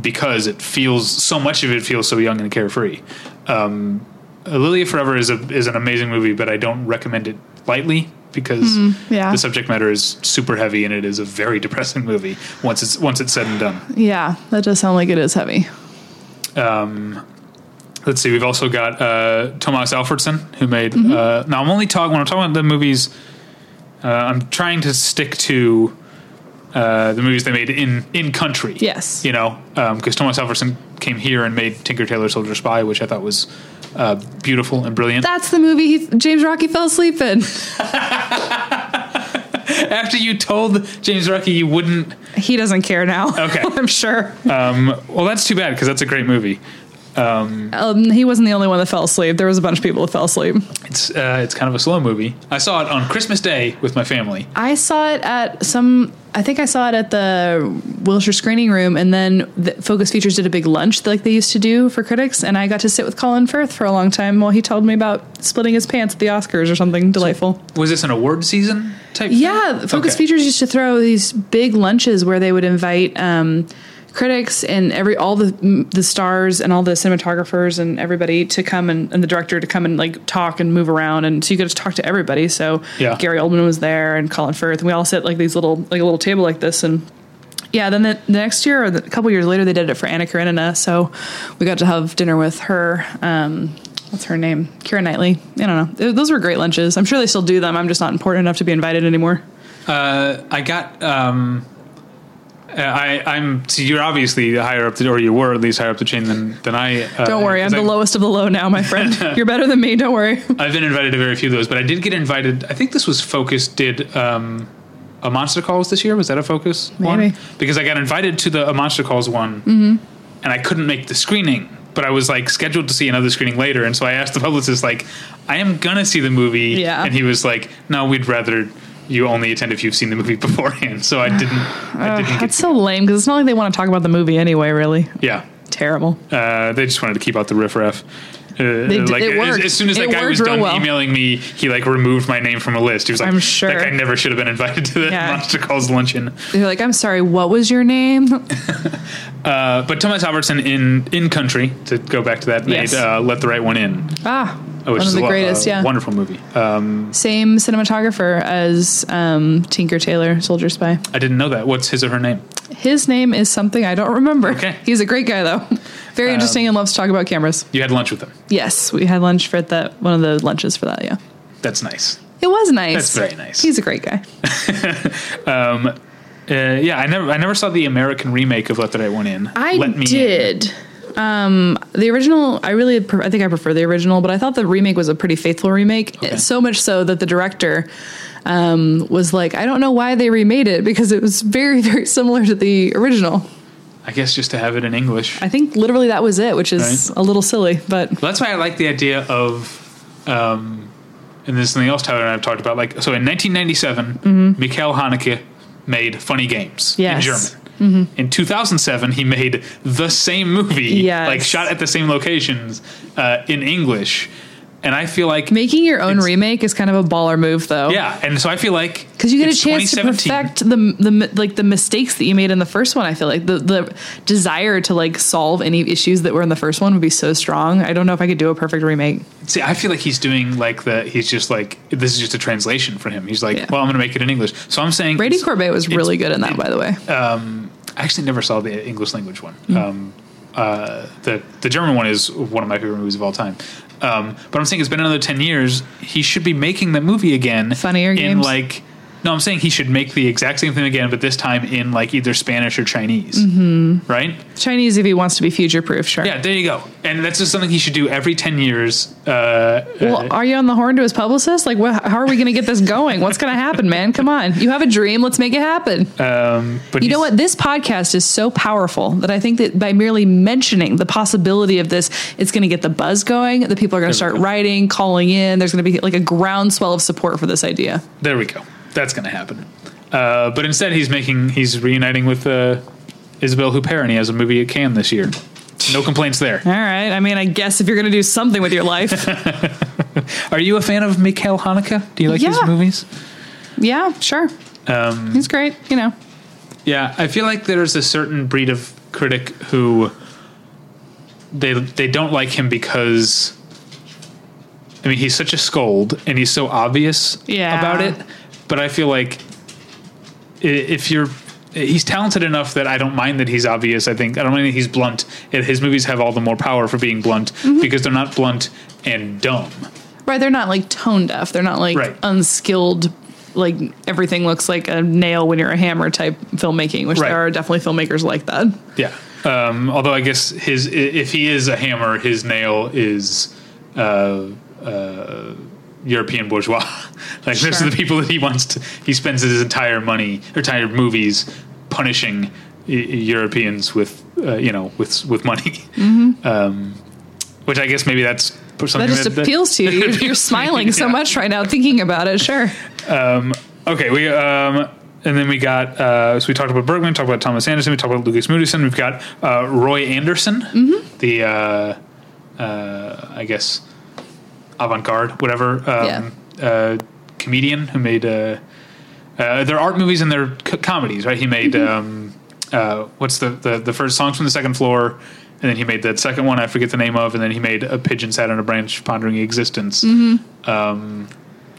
because it feels so much of it feels so young and carefree. Um, Lilya Forever is a is an amazing movie, but I don't recommend it lightly because yeah. the subject matter is super heavy and it is a very depressing movie once it's once it's said and done. Yeah, that does sound like it is heavy. Let's see. We've also got uh, Thomas Alfredson, who made. Mm-hmm. Uh, now, I'm only talking when I'm talking about the movies. Uh, I'm trying to stick to uh, the movies they made in in country. Yes. you know, because Thomas Alfredson came here and made Tinker Tailor Soldier Spy, which I thought was uh, beautiful and brilliant. That's the movie he, James Rocchi fell asleep in. After you told James Rocchi you wouldn't, He doesn't care now. Okay. I'm sure. um, well, that's too bad because that's a great movie. Um, he wasn't the only one that fell asleep. There was a bunch of people that fell asleep. It's uh, it's kind of a slow movie. I saw it on Christmas Day with my family. I saw it at some. I think I saw it at the Wilshire Screening Room, and then the Focus Features did a big lunch like they used to do for critics, and I got to sit with Colin Firth for a long time while he told me about splitting his pants at the Oscars or something delightful. Was this an award season type? Yeah, thing? Focus Okay. Features used to throw these big lunches where they would invite um, critics and every all the the stars and all the cinematographers and everybody to come and, and the director to come and like talk and move around and so you get to talk to everybody. So Yeah. Gary Oldman was there and Colin Firth and we all sit like these little like a little table like this and. Yeah, then the, the next year or the, a couple years later, they did it for Anna Karenina. So we got to have dinner with her. Um, what's her name? Keira Knightley. I don't know. Those were great lunches. I'm sure they still do them. I'm just not important enough to be invited anymore. Uh, I got. Um, I, I'm. So you're obviously higher up, the, or you were at least higher up the chain than than I. Uh, Don't worry, I'm the I- lowest of the low now, my friend. You're better than me. Don't worry. I've been invited to very few of those, but I did get invited. I think this was Focus did um, a Monster Calls this year. Was that a Focus one? Because I got invited to the a Monster Calls one, and I couldn't make the screening. But I was like scheduled to see another screening later, and so I asked the publicist, like, "I am gonna see the movie," Yeah. and he was like, "No, we'd rather." You only attend if you've seen the movie beforehand, so I didn't. I didn't get That's so lame because it's not like they want to talk about the movie anyway. Really yeah. terrible. Uh, they just wanted to keep out the riffraff. Uh, did- like as, as soon as that It guy was done well. emailing me, he like removed my name from a list. He was like, I'm sure. that guy never should have been invited to the Yeah. Monster Calls luncheon." They're like, I'm sorry. What was your name? Uh, but Thomas Alfredson in in Country to go back to that made uh, "Let the Right One In," Ah, which one of the a, greatest. a yeah, wonderful movie. Um, same cinematographer as um, Tinker Tailor Soldier Spy. I didn't know that. What's his or her name? His name is something I don't remember. Okay. he's a great guy though. Very interesting and loves to talk about cameras. You had lunch with him. Yes, we had lunch for that one of the lunches for that. Yeah, That's nice. it was nice. That's very nice. He's a great guy. Uh, yeah, I never I never saw the American remake of "Let the Right One In." I Let Me In. Um, the original, I really, pre- I think I prefer the original, but I thought the remake was a pretty faithful remake. Okay. So much so that the director um, was like, I don't know why they remade it because it was very, very similar to the original. I guess just to have it in English. I think literally that was it, which is Right. a little silly, but Well, that's why I like the idea of, um, and this is something else Tyler and I have talked about. Like, so in 1997, Mikhail Haneke made Funny Games Mm-hmm. Yes. Mm-hmm. in German. In 2007, he made the same movie, Yes. like shot at the same locations uh, in English. And I feel like Making your own remake is kind of a baller move, though. yeah, and so I feel like because you get a chance to perfect the the like the mistakes that you made in the first one. I feel like the the desire to like solve any issues that were in the first one would be so strong. I don't know if I could do a perfect remake. See, I feel like he's doing like the. He's just like this is just a translation for him. He's like, Yeah. well, I'm going to make it in English. So I'm saying Brady it's- Corbet was really good in that, by the way. I actually never saw the English language one. Mm. Um, uh, the the German one is one of my favorite movies of all time. Um, but I'm saying it's been another ten years. He should be making that movie again. Funnier in games? like. No, I'm saying he should make the exact same thing again, but this time in like either Spanish or Chinese. Mm-hmm. Right? Chinese, if he wants to be future proof, sure. Yeah, there you go. And that's just something he should do every ten years. Uh, Well, are you on the horn to his publicist? Like, what, how are we going to get this going? What's going to happen, man? Come on. You have a dream. Let's make it happen. um, but You know what? This podcast is so powerful that I think that by merely mentioning the possibility of this, it's going to get the buzz going. The people are going to start writing, calling in. There's going to be like a groundswell of support for this idea. There we go. That's going to happen. Uh, but instead, he's making he's reuniting with uh, Isabelle Huppert, and he has a movie at Cannes this year. No complaints there. All right. I mean, I guess if you're going to do something with your life, Are you a fan of Mikhail Haneke? Do you like his movies? yeah, sure. Um, He's great. You know, yeah, I feel like there's a certain breed of critic who they they don't like him because I mean he's such a scold and he's so obvious Yeah. about it. But I feel like if you're he's talented enough that I don't mind that he's obvious. I think I don't mind that he's blunt. His movies have all the more power for being blunt Mm-hmm. because they're not blunt and dumb. right? They're not like tone deaf. They're not like Right. unskilled. Like everything looks like a nail when you're a hammer type filmmaking, which Right. there are definitely filmmakers like that. Yeah. Um, although I guess his if he is a hammer, his nail is uh, uh, European bourgeois. like those Sure. are the people that he wants to. He spends his entire money, entire movies, punishing e- Europeans with uh, you know with with money. Um, which I guess maybe that's something That just appeals to you. You're, you're smiling so much right now thinking about it. Sure. Okay, we um, and then we got uh, so we talked about Bergman, talked about Thomas Anderson, we talked about Lukas Moodysson. We've got uh, Roy Andersson, Mm-hmm. the uh, uh, I guess avant-garde, whatever um, uh, comedian who made uh, uh, their art movies and their c- comedies. Right, he made Mm-hmm. um, uh, what's the, the the first songs from the second floor. And then he made that second one I forget the name of, and then he made a pigeon sat on a branch pondering existence. Mm-hmm. Um,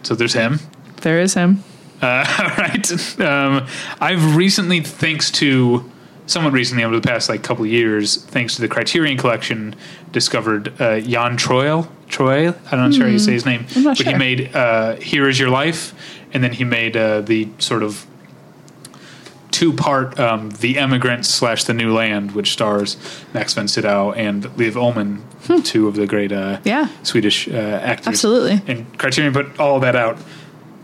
so there's him. There is him. Uh, right. Um, I've recently, thanks to somewhat recently over the past like couple of years, thanks to the Criterion Collection, discovered uh, Jan Troell. Troy, I'm not sure how you say his name, I'm not but he made uh, "Here Is Your Life," and then he made uh, the sort of two-part um, "The Emigrant" slash "The New Land," which stars Max von Sydow and Liv Ullmann, two of the great uh, Hmm. Yeah. Swedish uh, actors. Absolutely. And Criterion put all that out,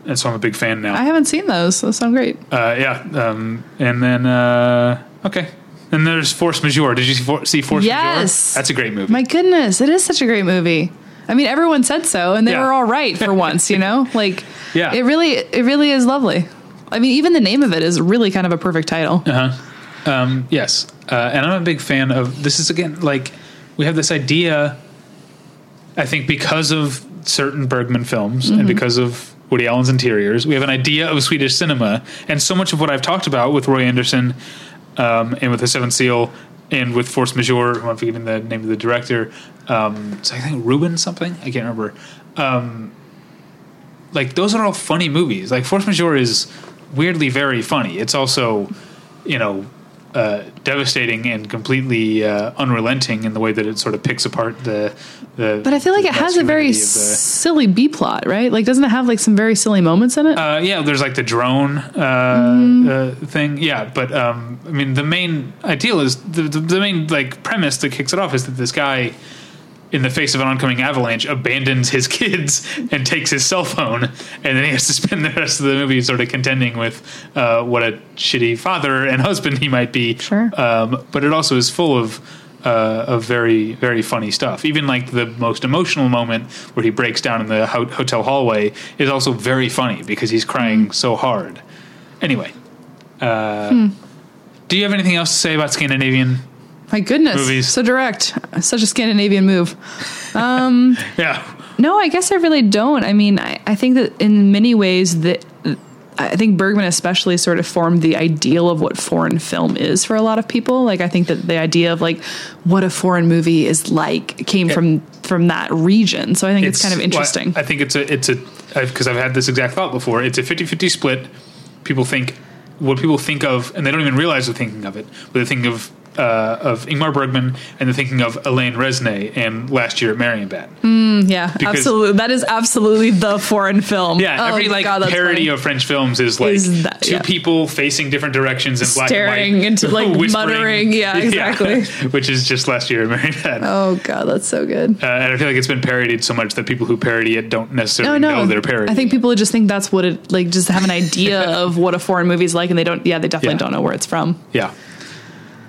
and so I'm a big fan now. I haven't seen those. Those sound great. Uh, yeah, um, and then uh, okay, and there's Force Majeure. Did you see, For- see Force Majeure? Yes. That's a great movie. My goodness, it is such a great movie. I mean, everyone said so, and they Yeah. were all right for once. You know, like Yeah. it really, it really is lovely. I mean, even the name of it is really kind of a perfect title. um, yes, uh, and I'm a big fan of. This is again like we have this idea. I think because of certain Bergman films and because of Woody Allen's interiors, we have an idea of Swedish cinema, and so much of what I've talked about with Roy Andersson um, and with The Seventh Seal and with Force Majeure, I'm forgetting the name of the director. Um, so I think Ruben something I can't remember. Um, like those are all funny movies. Like Force Majeure is weirdly very funny. It's also, you know, uh, devastating and completely uh, unrelenting in the way that it sort of picks apart the. the But I feel like it has a very the- silly B plot, right? Like, doesn't it have like some very silly moments in it? Uh, yeah, there's like the drone uh, Mm-hmm. uh, thing. Yeah, but um, I mean, the main ideal is the, the the main like premise that kicks it off is that this guy, in the face of an oncoming avalanche, abandons his kids and takes his cell phone, and then he has to spend the rest of the movie sort of contending with uh, what a shitty father and husband he might be. Sure. Um, but it also is full of. Uh, of very very funny stuff. Even like the most emotional moment where he breaks down in the ho- hotel hallway is also very funny because he's crying so hard. Anyway, uh, do you have anything else to say about Scandinavian? My goodness, movies. so direct, such a Scandinavian move. Um, yeah, No, I guess I really don't. I mean, I, I think that in many ways that I think Bergman especially sort of formed the ideal of what foreign film is for a lot of people. Like I think that the idea of like what a foreign movie is like came from from that region. So I think it's, kind of interesting. Well, I think it's a it's a because I've had this exact thought before. It's a 50-50 split. People think what people think of, and they don't even realize they're thinking of it. But they think of uh, of Ingmar Bergman and the thinking of Alain Resnais and Last Year at Marienbad. Mm, yeah, because, absolutely. That is absolutely the foreign film. Yeah, oh, every like God, parody funny. of French films is like is that, two yeah. people facing different directions and staring into like muttering. Yeah, exactly. Yeah, which is just Last Year at Marienbad. Oh God, that's so good. Uh, and I feel like it's been parodied so much that people who parody it don't necessarily no, no. know they're parodying. I think people just think that's what it like. Just have an idea of what a foreign movie is like, and they don't. Yeah, they definitely yeah. don't know where it's from. Yeah.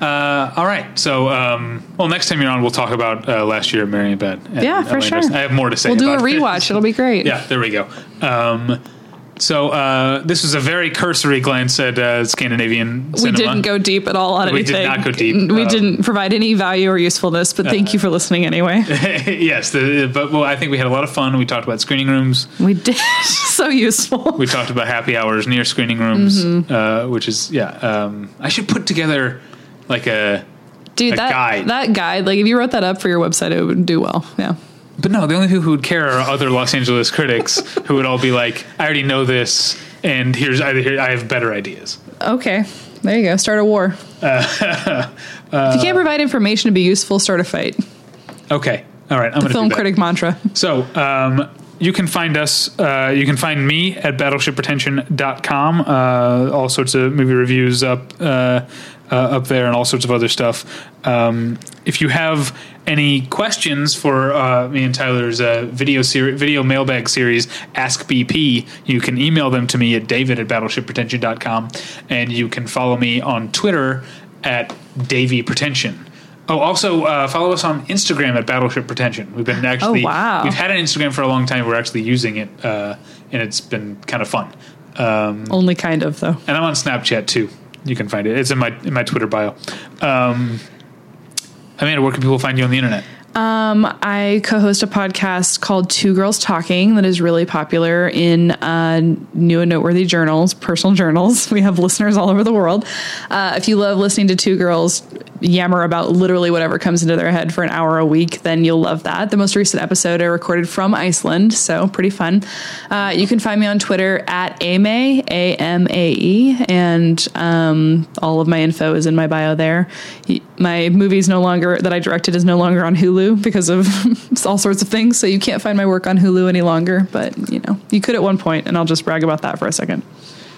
Uh, all right. So, um, well, next time you're on, we'll talk about uh, last year at Marienbad. Yeah, for sure. I have more to say. We'll do a rewatch. It. It'll be great. Yeah, there we go. Um, so uh, this was a very cursory glance at uh, Scandinavian we didn't go deep at all on we anything. We did not go deep. We um, didn't provide any value or usefulness, but thank uh, you for listening anyway. yes, the, but well, I think we had a lot of fun. We talked about screening rooms. We did. so useful. We talked about happy hours near screening rooms, mm-hmm. Uh, which is yeah. Um, I should put together like a dude, that guide. that guide, like if you wrote that up for your website, it would do well. Yeah. But no, the only people who would care are other Los Angeles critics who would all be like, "I already know this, and here's I, here, I have better ideas." Okay, there you go. Start a war. Uh, uh, if you can't provide information to be useful, start a fight. Okay, all right. I'm the film critic mantra. So, um, you can find us. Uh, you can find me at battleshippretension.com. Uh, all sorts of movie reviews up uh, uh, up there and all sorts of other stuff. Um, if you have any questions for uh, me and Tyler's uh, video seri- video mailbag series, Ask BP, you can email them to me at david at battleshippretension.com and you can follow me on Twitter at Davy Pretension. Oh, also uh, follow us on Instagram at Battleship Pretension. We've been actually oh, wow. we've had an Instagram for a long time. We're actually using it, uh, and it's been kind of fun. Um, Only kind of though. And I'm on Snapchat too. You can find it. It's in my in my Twitter bio. Um, Amanda, where can people find you on the internet? Um, I co-host a podcast called Two Girls Talking that is really popular in uh, new and noteworthy journals, personal journals. We have listeners all over the world. Uh, if you love listening to two girls yammer about literally whatever comes into their head for an hour a week, then you'll love that. The most recent episode I recorded from Iceland, so pretty fun. Uh, you can find me on Twitter at Amae, A M A E, and um, all of my info is in my bio there. My movies no longer that I directed is no longer on Hulu because of all sorts of things, so you can't find my work on Hulu any longer. But you know, you could at one point, and I'll just brag about that for a second.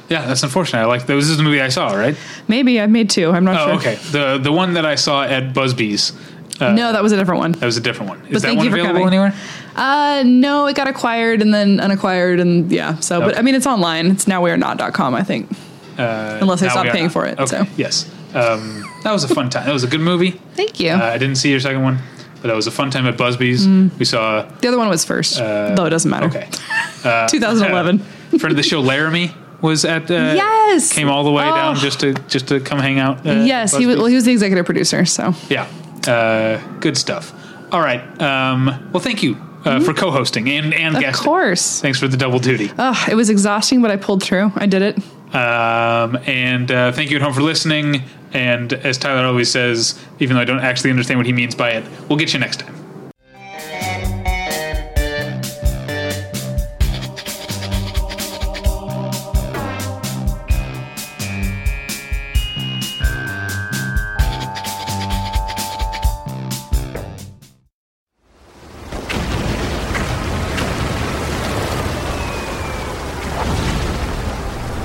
Yeah, that's unfortunate. I like this is the movie I saw, right? Maybe I've made two. I'm not oh, sure. okay. The the one that I saw at Busby's. Uh, no, that was a different one. That was a different one. Is but that one available anywhere? Uh, no, it got acquired and then unacquired, and yeah. So, okay. but I mean, it's online. It's nowwearenot.com, I think. Uh, Unless I stop paying for it. Okay. So. Yes. Um, that was a fun time. That was a good movie. Thank you. Uh, I didn't see your second one, but that was a fun time at Busby's. Mm. We saw the other one was first, uh, though it doesn't matter. Okay. 2011. friend of the show, Laramie was at uh, yes came all the way oh. down just to just to come hang out. Uh, yes, he was. Well, he was the executive producer. So yeah, uh, good stuff. All right. Um, well, thank you. Uh, mm-hmm. For co-hosting and and of guesting. Of course. Thanks for the double duty. Oh, it was exhausting, but I pulled through. I did it. Um, and uh, thank you at home for listening. And as Tyler always says, even though I don't actually understand what he means by it, we'll get you next time.